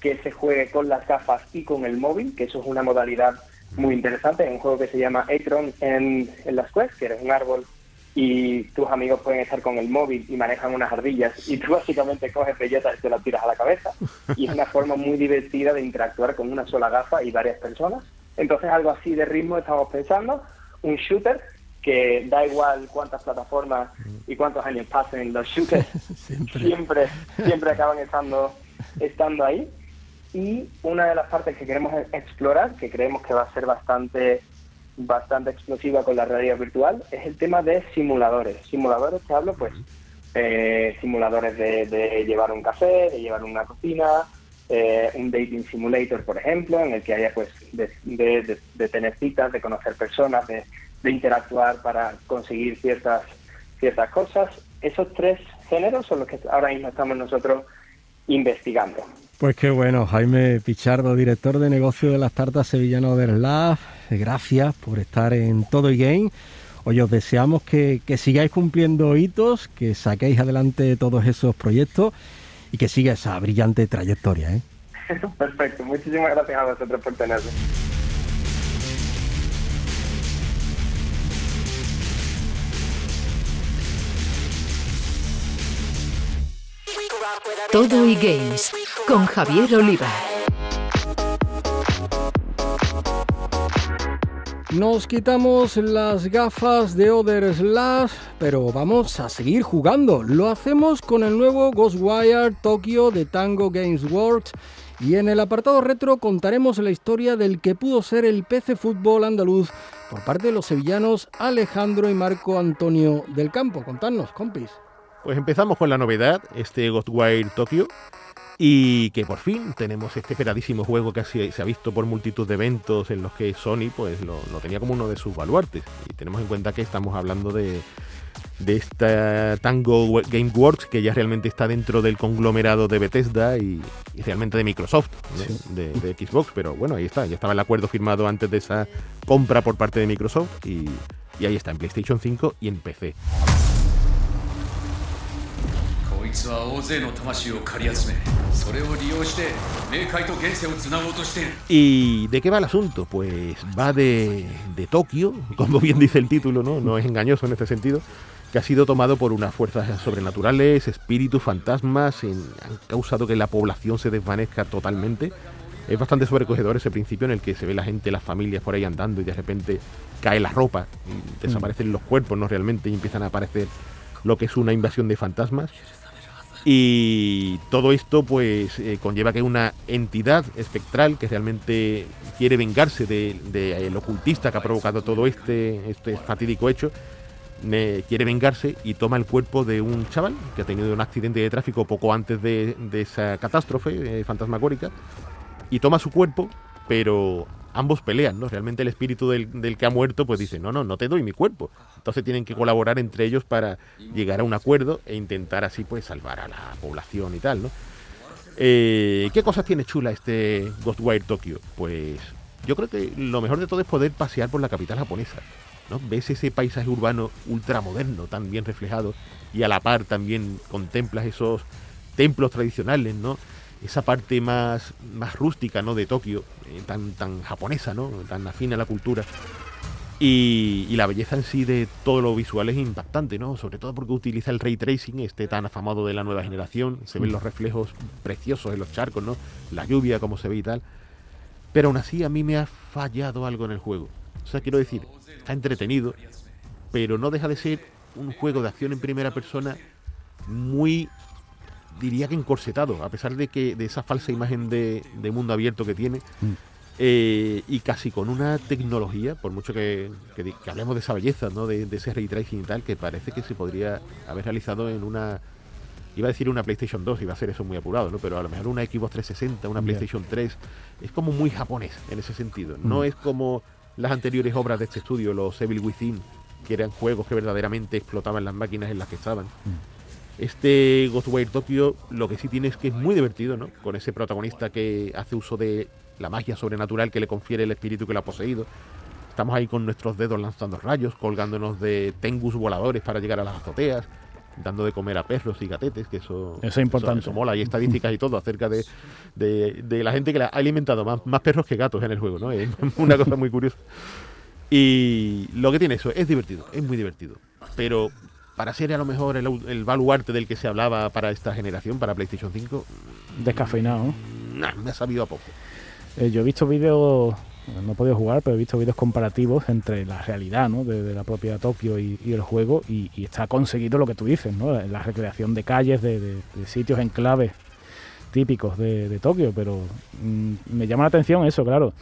que se juegue con las gafas y con el móvil, que eso es una modalidad muy interesante. Es un juego que se llama Atron en, en las Quest, que eres un árbol y tus amigos pueden estar con el móvil y manejan unas ardillas y tú básicamente coges bellotas y te las tiras a la cabeza. Y es una forma muy divertida de interactuar con una sola gafa y varias personas. Entonces algo así de ritmo estamos pensando. Un shooter que da igual cuántas plataformas y cuántos años pasen, los shooters siempre, siempre, acaban estando, estando ahí. Y una de las partes que queremos explorar, que creemos que va a ser bastante bastante explosiva con la realidad virtual es el tema de simuladores. Simuladores que hablo, pues, eh, simuladores de, llevar un café, de llevar una cocina, eh, un dating simulator, por ejemplo, en el que haya, pues, de, tener citas, de conocer personas, de, interactuar para conseguir ciertas, ciertas cosas. Esos tres géneros son los que ahora mismo estamos nosotros investigando. Pues qué bueno, Jaime Pichardo, director de negocio de las tartas sevillano del Lab. Gracias por estar en Todo y Game. Hoy os deseamos que, sigáis cumpliendo hitos, que saquéis adelante todos esos proyectos y que siga esa brillante trayectoria. ¿eh? Perfecto, muchísimas gracias a vosotros por tenerme. Todo y Games con Javier Oliva. Nos quitamos las gafas de Other pero vamos a seguir jugando. Lo hacemos con el nuevo Ghostwire Tokyo de Tango Games Works y en el apartado retro contaremos la historia del que pudo ser el PC Fútbol andaluz por parte de los sevillanos Alejandro y Marco Antonio del Campo. Contadnos, compis. Pues empezamos con la novedad, este Ghostwire Tokyo, y que por fin tenemos este esperadísimo juego que se ha visto por multitud de eventos en los que Sony pues lo, tenía como uno de sus baluartes. Y tenemos en cuenta que estamos hablando de, de esta Tango Gameworks que ya realmente está dentro del conglomerado de Bethesda y, realmente de Microsoft, de, de, Xbox. Pero bueno, ahí está, ya estaba el acuerdo firmado antes de esa compra por parte de Microsoft y, y ahí está en PlayStation 5 y en PC. ¿Y de qué va el asunto? Pues va de, de Tokio, como bien dice el título, ¿no? No es engañoso en este sentido, que ha sido tomado por unas fuerzas sobrenaturales, espíritus, fantasmas, han causado que la población se desvanezca totalmente. Es bastante sobrecogedor ese principio en el que se ve la gente, las familias por ahí andando y de repente cae la ropa y desaparecen los cuerpos, ¿no? Realmente y empiezan a aparecer lo que es una invasión de fantasmas. Y todo esto pues eh, conlleva que una entidad espectral que realmente quiere vengarse del de, el ocultista que ha provocado todo este, este fatídico hecho, quiere vengarse y toma el cuerpo de un chaval que ha tenido un accidente de tráfico poco antes de, esa catástrofe eh, fantasmagórica y toma su cuerpo, pero ambos pelean, ¿no? Realmente el espíritu del, que ha muerto pues dice, no, no, no te doy mi cuerpo. Entonces tienen que colaborar entre ellos para llegar a un acuerdo e intentar así pues salvar a la población y tal, ¿no? Eh, ¿Qué cosas tiene chula este Ghostwire Tokyo? Pues yo creo que lo mejor de todo es poder pasear por la capital japonesa. ¿no? Ves ese paisaje urbano ultramoderno tan bien reflejado y a la par también contemplas esos templos tradicionales, ¿no? Esa parte más, más rústica ¿no? de Tokio, eh, tan, tan japonesa, ¿no? tan afín a la cultura. Y, la belleza en sí de todo lo visual es impactante, ¿no? Sobre todo porque utiliza el ray tracing, este tan afamado de la nueva generación. Se ven los reflejos preciosos en los charcos, ¿no? La lluvia, como se ve y tal. Pero aún así a mí me ha fallado algo en el juego. O sea, quiero decir, está entretenido, pero no deja de ser un juego de acción en primera persona muy diría que encorsetado, a pesar de que de esa falsa imagen de, de mundo abierto que tiene. Mm. eh, y casi con una tecnología, por mucho que, que di- que hablemos de esa belleza, ¿no? de, de ese ray tracing y tal, que parece que se podría haber realizado en una. Iba a decir una PlayStation 2, iba a ser eso muy apurado, ¿no? Pero a lo mejor una Xbox 360, una. PlayStation 3, es como muy japonés en ese sentido. No Mm. es como las anteriores obras de este estudio, los Evil Within, que eran juegos que verdaderamente explotaban las máquinas en las que estaban. Este Ghostwire Tokyo lo que sí tiene es que es muy divertido, ¿no? Con ese protagonista que hace uso de la magia sobrenatural que le confiere el espíritu que lo ha poseído. Estamos ahí con nuestros dedos lanzando rayos, colgándonos de tengus voladores para llegar a las azoteas, dando de comer a perros y gatetes, que eso, Eso es importante. Eso, mola. Hay estadísticas y todo acerca de, de- de la gente que la ha alimentado más, más perros que gatos en el juego, ¿no? Es una cosa muy curiosa. Y lo que tiene eso, es divertido, es muy divertido. Pero para ser a lo mejor el, el baluarte del que se hablaba para esta generación, para PlayStation 5, Descafeinado, ¿no? nah, me ha sabido a poco. Eh, yo he visto vídeos, no he podido jugar, pero he visto vídeos comparativos entre la realidad ¿no? de, de la propia Tokio y, y el juego y, y está conseguido lo que tú dices, ¿no? la, la recreación de calles, de, de- de sitios enclaves típicos de, de Tokio, pero mm, me llama la atención eso, claro.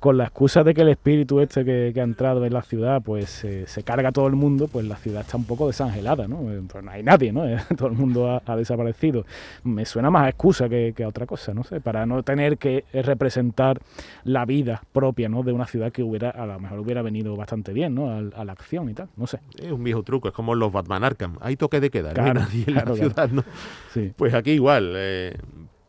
Con la excusa de que el espíritu este que, que ha entrado en la ciudad, pues eh, se carga a todo el mundo, pues la ciudad está un poco desangelada, ¿no? Pues no hay nadie, ¿no? todo el mundo ha, ha desaparecido. Me suena más a excusa que, que a otra cosa, no sé, para no tener que representar la vida propia, ¿no? De una ciudad que hubiera, a lo mejor hubiera venido bastante bien, ¿no? Al- A, la acción y tal, no sé. Es un viejo truco, es como los Batman Arkham. Hay toque de queda, no hay nadie en claro, la claro. ciudad, ¿no? Sí. Pues aquí igual, eh,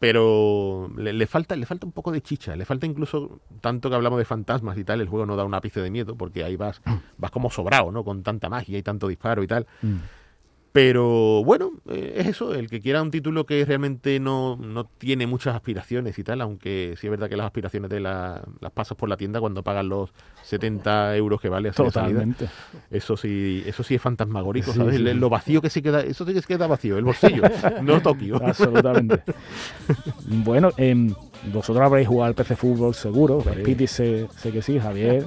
pero le, le falta le falta un poco de chicha, le falta incluso tanto que hablamos de fantasmas y tal, el juego no da un ápice de miedo porque ahí vas vas como sobrado, ¿no? Con tanta magia y tanto disparo y tal. Mm. Pero bueno, eh, es eso, el que quiera un título que realmente no, no tiene muchas aspiraciones y tal, aunque sí es verdad que las aspiraciones de la- las pasas por la tienda cuando pagas los 70 euros que vale salida. Totalmente. Eso sí, eso sí es fantasmagórico, Sí, ¿sabes? sí. Lo vacío que se queda, eso sí que se queda vacío, el bolsillo, no Tokio. Absolutamente. bueno, em, vosotros habréis jugado al PC Fútbol seguro. Piti sé, sé que sí, Javier.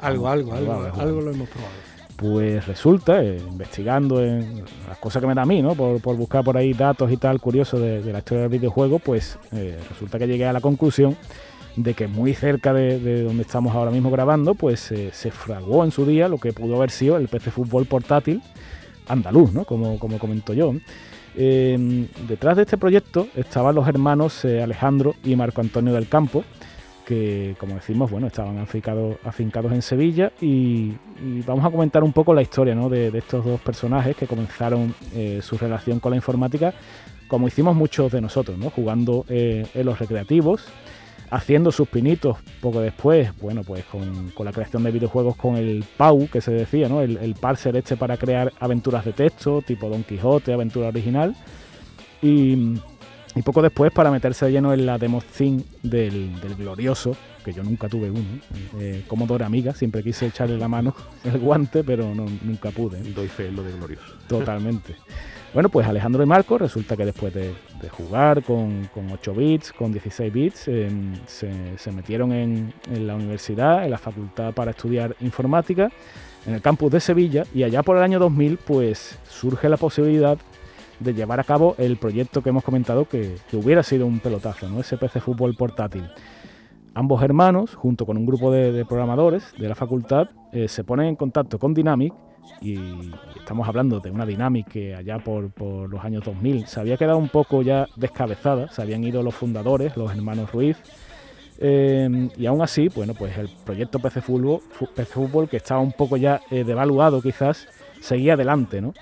Algo, algo, algo, vale. algo lo hemos probado. Pues resulta, eh, investigando en las cosas que me da a mí, ¿no? Por, por buscar por ahí datos y tal curiosos de, la historia del videojuego, pues eh, resulta que llegué a la conclusión de que muy cerca de, de donde estamos ahora mismo grabando, pues eh, se fraguó en su día lo que pudo haber sido el PC Fútbol portátil andaluz, ¿no? Como, como comentó yo. Eh, detrás de este proyecto estaban los hermanos Alejandro y Marco Antonio del Campo, que como decimos, bueno, estaban afincados, afincados en Sevilla y, vamos a comentar un poco la historia ¿no? de, estos dos personajes que comenzaron eh, su relación con la informática, como hicimos muchos de nosotros, ¿no? jugando eh, en los recreativos, haciendo sus pinitos poco después, bueno, pues con, con la creación de videojuegos con el PAU, que se decía, ¿no? El parser este para crear aventuras de texto, tipo Don Quijote, aventura original. Y, y poco después para meterse de lleno en la demo del, del glorioso, que yo nunca tuve uno, eh, Commodore Amiga, siempre quise echarle la mano el guante, pero no, nunca pude. Doy fe en lo de glorioso. Totalmente. Bueno, pues Alejandro y Marco resulta que después de, de jugar con, con 8 bits, con 16 bits, eh, se, se metieron en, en la universidad, en la facultad para estudiar informática, en el campus de Sevilla, y allá por el año 2000, pues surge la posibilidad de llevar a cabo el proyecto que hemos comentado que, que hubiera sido un pelotazo, ¿no? Ese PC Fútbol portátil. Ambos hermanos, junto con un grupo de, programadores de la facultad, eh, se ponen en contacto con Dynamic y estamos hablando de una Dynamic que allá por, por los años 2000 se había quedado un poco ya descabezada, se habían ido los fundadores, los hermanos Ruiz, eh, y aún así, bueno, pues el proyecto PC Fútbol, PC Fútbol que estaba un poco ya eh, devaluado quizás, seguía adelante, ¿no?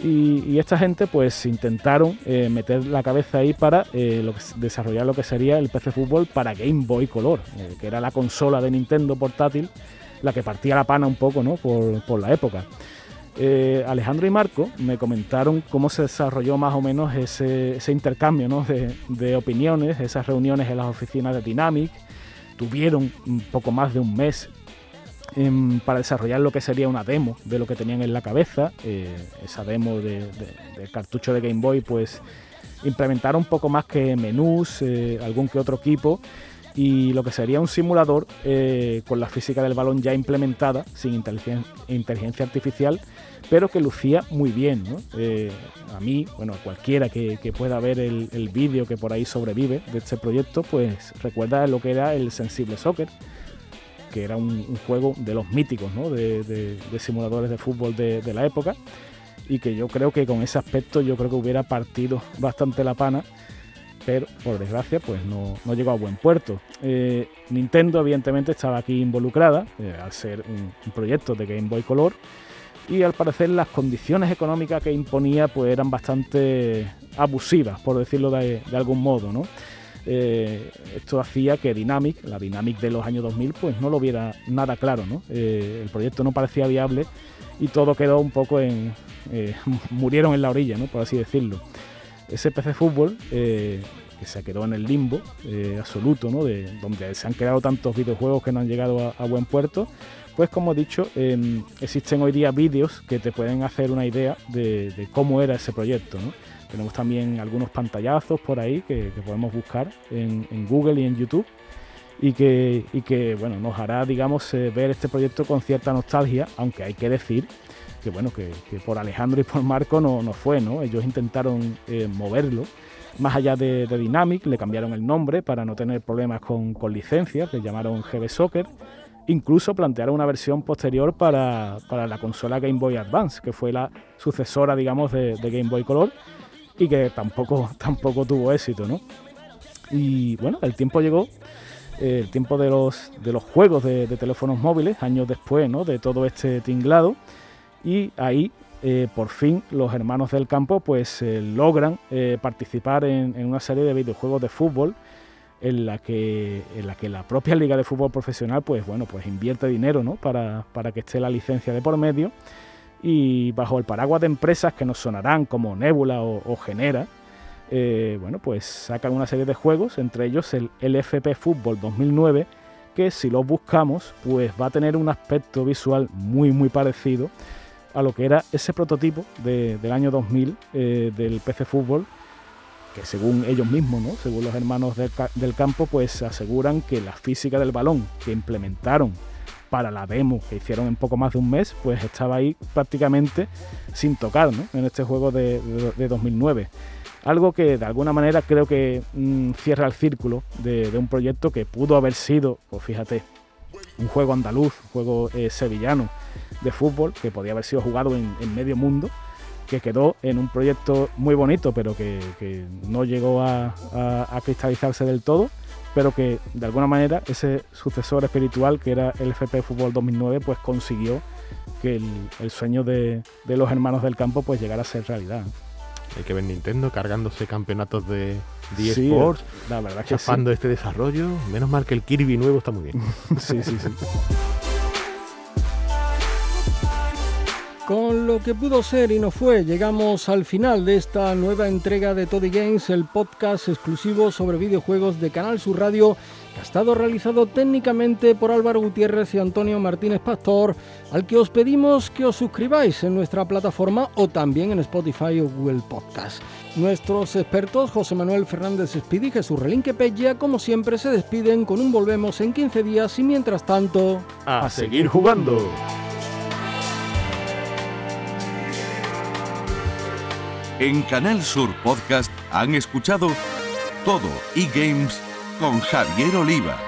Y, y esta gente pues intentaron eh, meter la cabeza ahí para eh, desarrollar lo que sería el PC Fútbol para Game Boy Color, eh, que era la consola de Nintendo portátil, la que partía la pana un poco ¿no? por, la época. Alejandro y Marco me comentaron cómo se desarrolló más o menos ese, ese intercambio ¿no? de, de opiniones, esas reuniones en las oficinas de Dynamic. Tuvieron un poco más de un mes em, para desarrollar lo que sería una demo de lo que tenían en la cabeza. Eh, esa demo de, de- del cartucho de Game Boy, pues implementaron un poco más que menús, eh, algún que otro equipo. y lo que sería un simulador eh, con la física del balón ya implementada, sin inteligencia, artificial, pero que lucía muy bien. Eh, a mí, bueno, a cualquiera que, pueda ver el, vídeo que por ahí sobrevive de este proyecto, pues recuerda lo que era el Sensible Soccer, que era un, juego de los míticos, de, simuladores de fútbol de, de la época, y que yo creo que con ese aspecto yo creo que hubiera partido bastante la pana pero por desgracia pues no, llegó a buen puerto. Eh, Nintendo evidentemente estaba aquí involucrada eh, al ser un, proyecto de Game Boy Color y al parecer las condiciones económicas que imponía pues eran bastante abusivas por decirlo de, algún modo ¿no? Eh, esto hacía que Dynamic, la Dynamic de los años 2000 pues no lo viera nada claro ¿no? el proyecto no parecía viable y todo quedó un poco en murieron en la orilla ¿no? por así decirlo ese PC Fútbol eh, que se quedó en el limbo eh, absoluto, ¿no? de donde se han creado tantos videojuegos que no han llegado a, buen puerto, pues como he dicho, existen hoy día vídeos que te pueden hacer una idea de, cómo era ese proyecto. Tenemos también algunos pantallazos por ahí que, podemos buscar en, Google y en YouTube y que, y que bueno, nos hará digamos, eh, ver este proyecto con cierta nostalgia, aunque hay que decir que bueno, que, por Alejandro y por Marco no, no fue, ¿no? Ellos intentaron eh, moverlo. Más allá de, Dynamic, le cambiaron el nombre para no tener problemas con, con licencias, le llamaron GB Soccer. Incluso plantearon una versión posterior para, la consola Game Boy Advance, que fue la sucesora, digamos, de, Game Boy Color, y que tampoco, tampoco tuvo éxito, ¿no? Y bueno, el tiempo llegó, eh, el tiempo de los, de los juegos de, teléfonos móviles, años después, ¿no? De todo este tinglado y ahí eh, por fin los hermanos del campo pues eh, logran eh, participar en, una serie de videojuegos de fútbol en la que en la que la propia liga de fútbol profesional pues bueno pues invierte dinero ¿no? para, que esté la licencia de por medio y bajo el paraguas de empresas que nos sonarán como Nebula o, Genera bueno pues sacan una serie de juegos entre ellos el LFP Fútbol 2009 que si lo buscamos pues va a tener un aspecto visual muy muy parecido a lo que era ese prototipo del año 2000 eh, del PC Fútbol, que según ellos mismos, ¿no? según los hermanos del, campo, pues aseguran que la física del balón que implementaron para la demo que hicieron en poco más de un mes, pues estaba ahí prácticamente sin tocar ¿no? en este juego de, 2009. Algo que de alguna manera creo que mm, cierra el círculo de, un proyecto que pudo haber sido, pues fíjate, un juego andaluz, un juego eh, sevillano, de fútbol que podía haber sido jugado en, medio mundo, que quedó en un proyecto muy bonito, pero que, no llegó a, cristalizarse del todo, pero que de alguna manera ese sucesor espiritual que era el FP Fútbol 2009, pues consiguió que el, sueño de, los hermanos del campo pues llegara a ser realidad. Hay que ver Nintendo cargándose campeonatos de, de eSports, la verdad chafando este desarrollo. Menos mal que el Kirby nuevo está muy bien. sí, sí, sí. Con lo que pudo ser y no fue, llegamos al final de esta nueva entrega de Toddy Games, el podcast exclusivo sobre videojuegos de Canal Sur Radio, que ha estado realizado técnicamente por Álvaro Gutiérrez y Antonio Martínez Pastor, al que os pedimos que os suscribáis en nuestra plataforma o también en Spotify o Google Podcast. Nuestros expertos José Manuel Fernández Speedy y Jesús Relinque Pella, como siempre, se despiden con un volvemos en 15 días y mientras tanto... ¡A seguir jugando! En Canal Sur Podcast han escuchado todo e-games con Javier Oliva.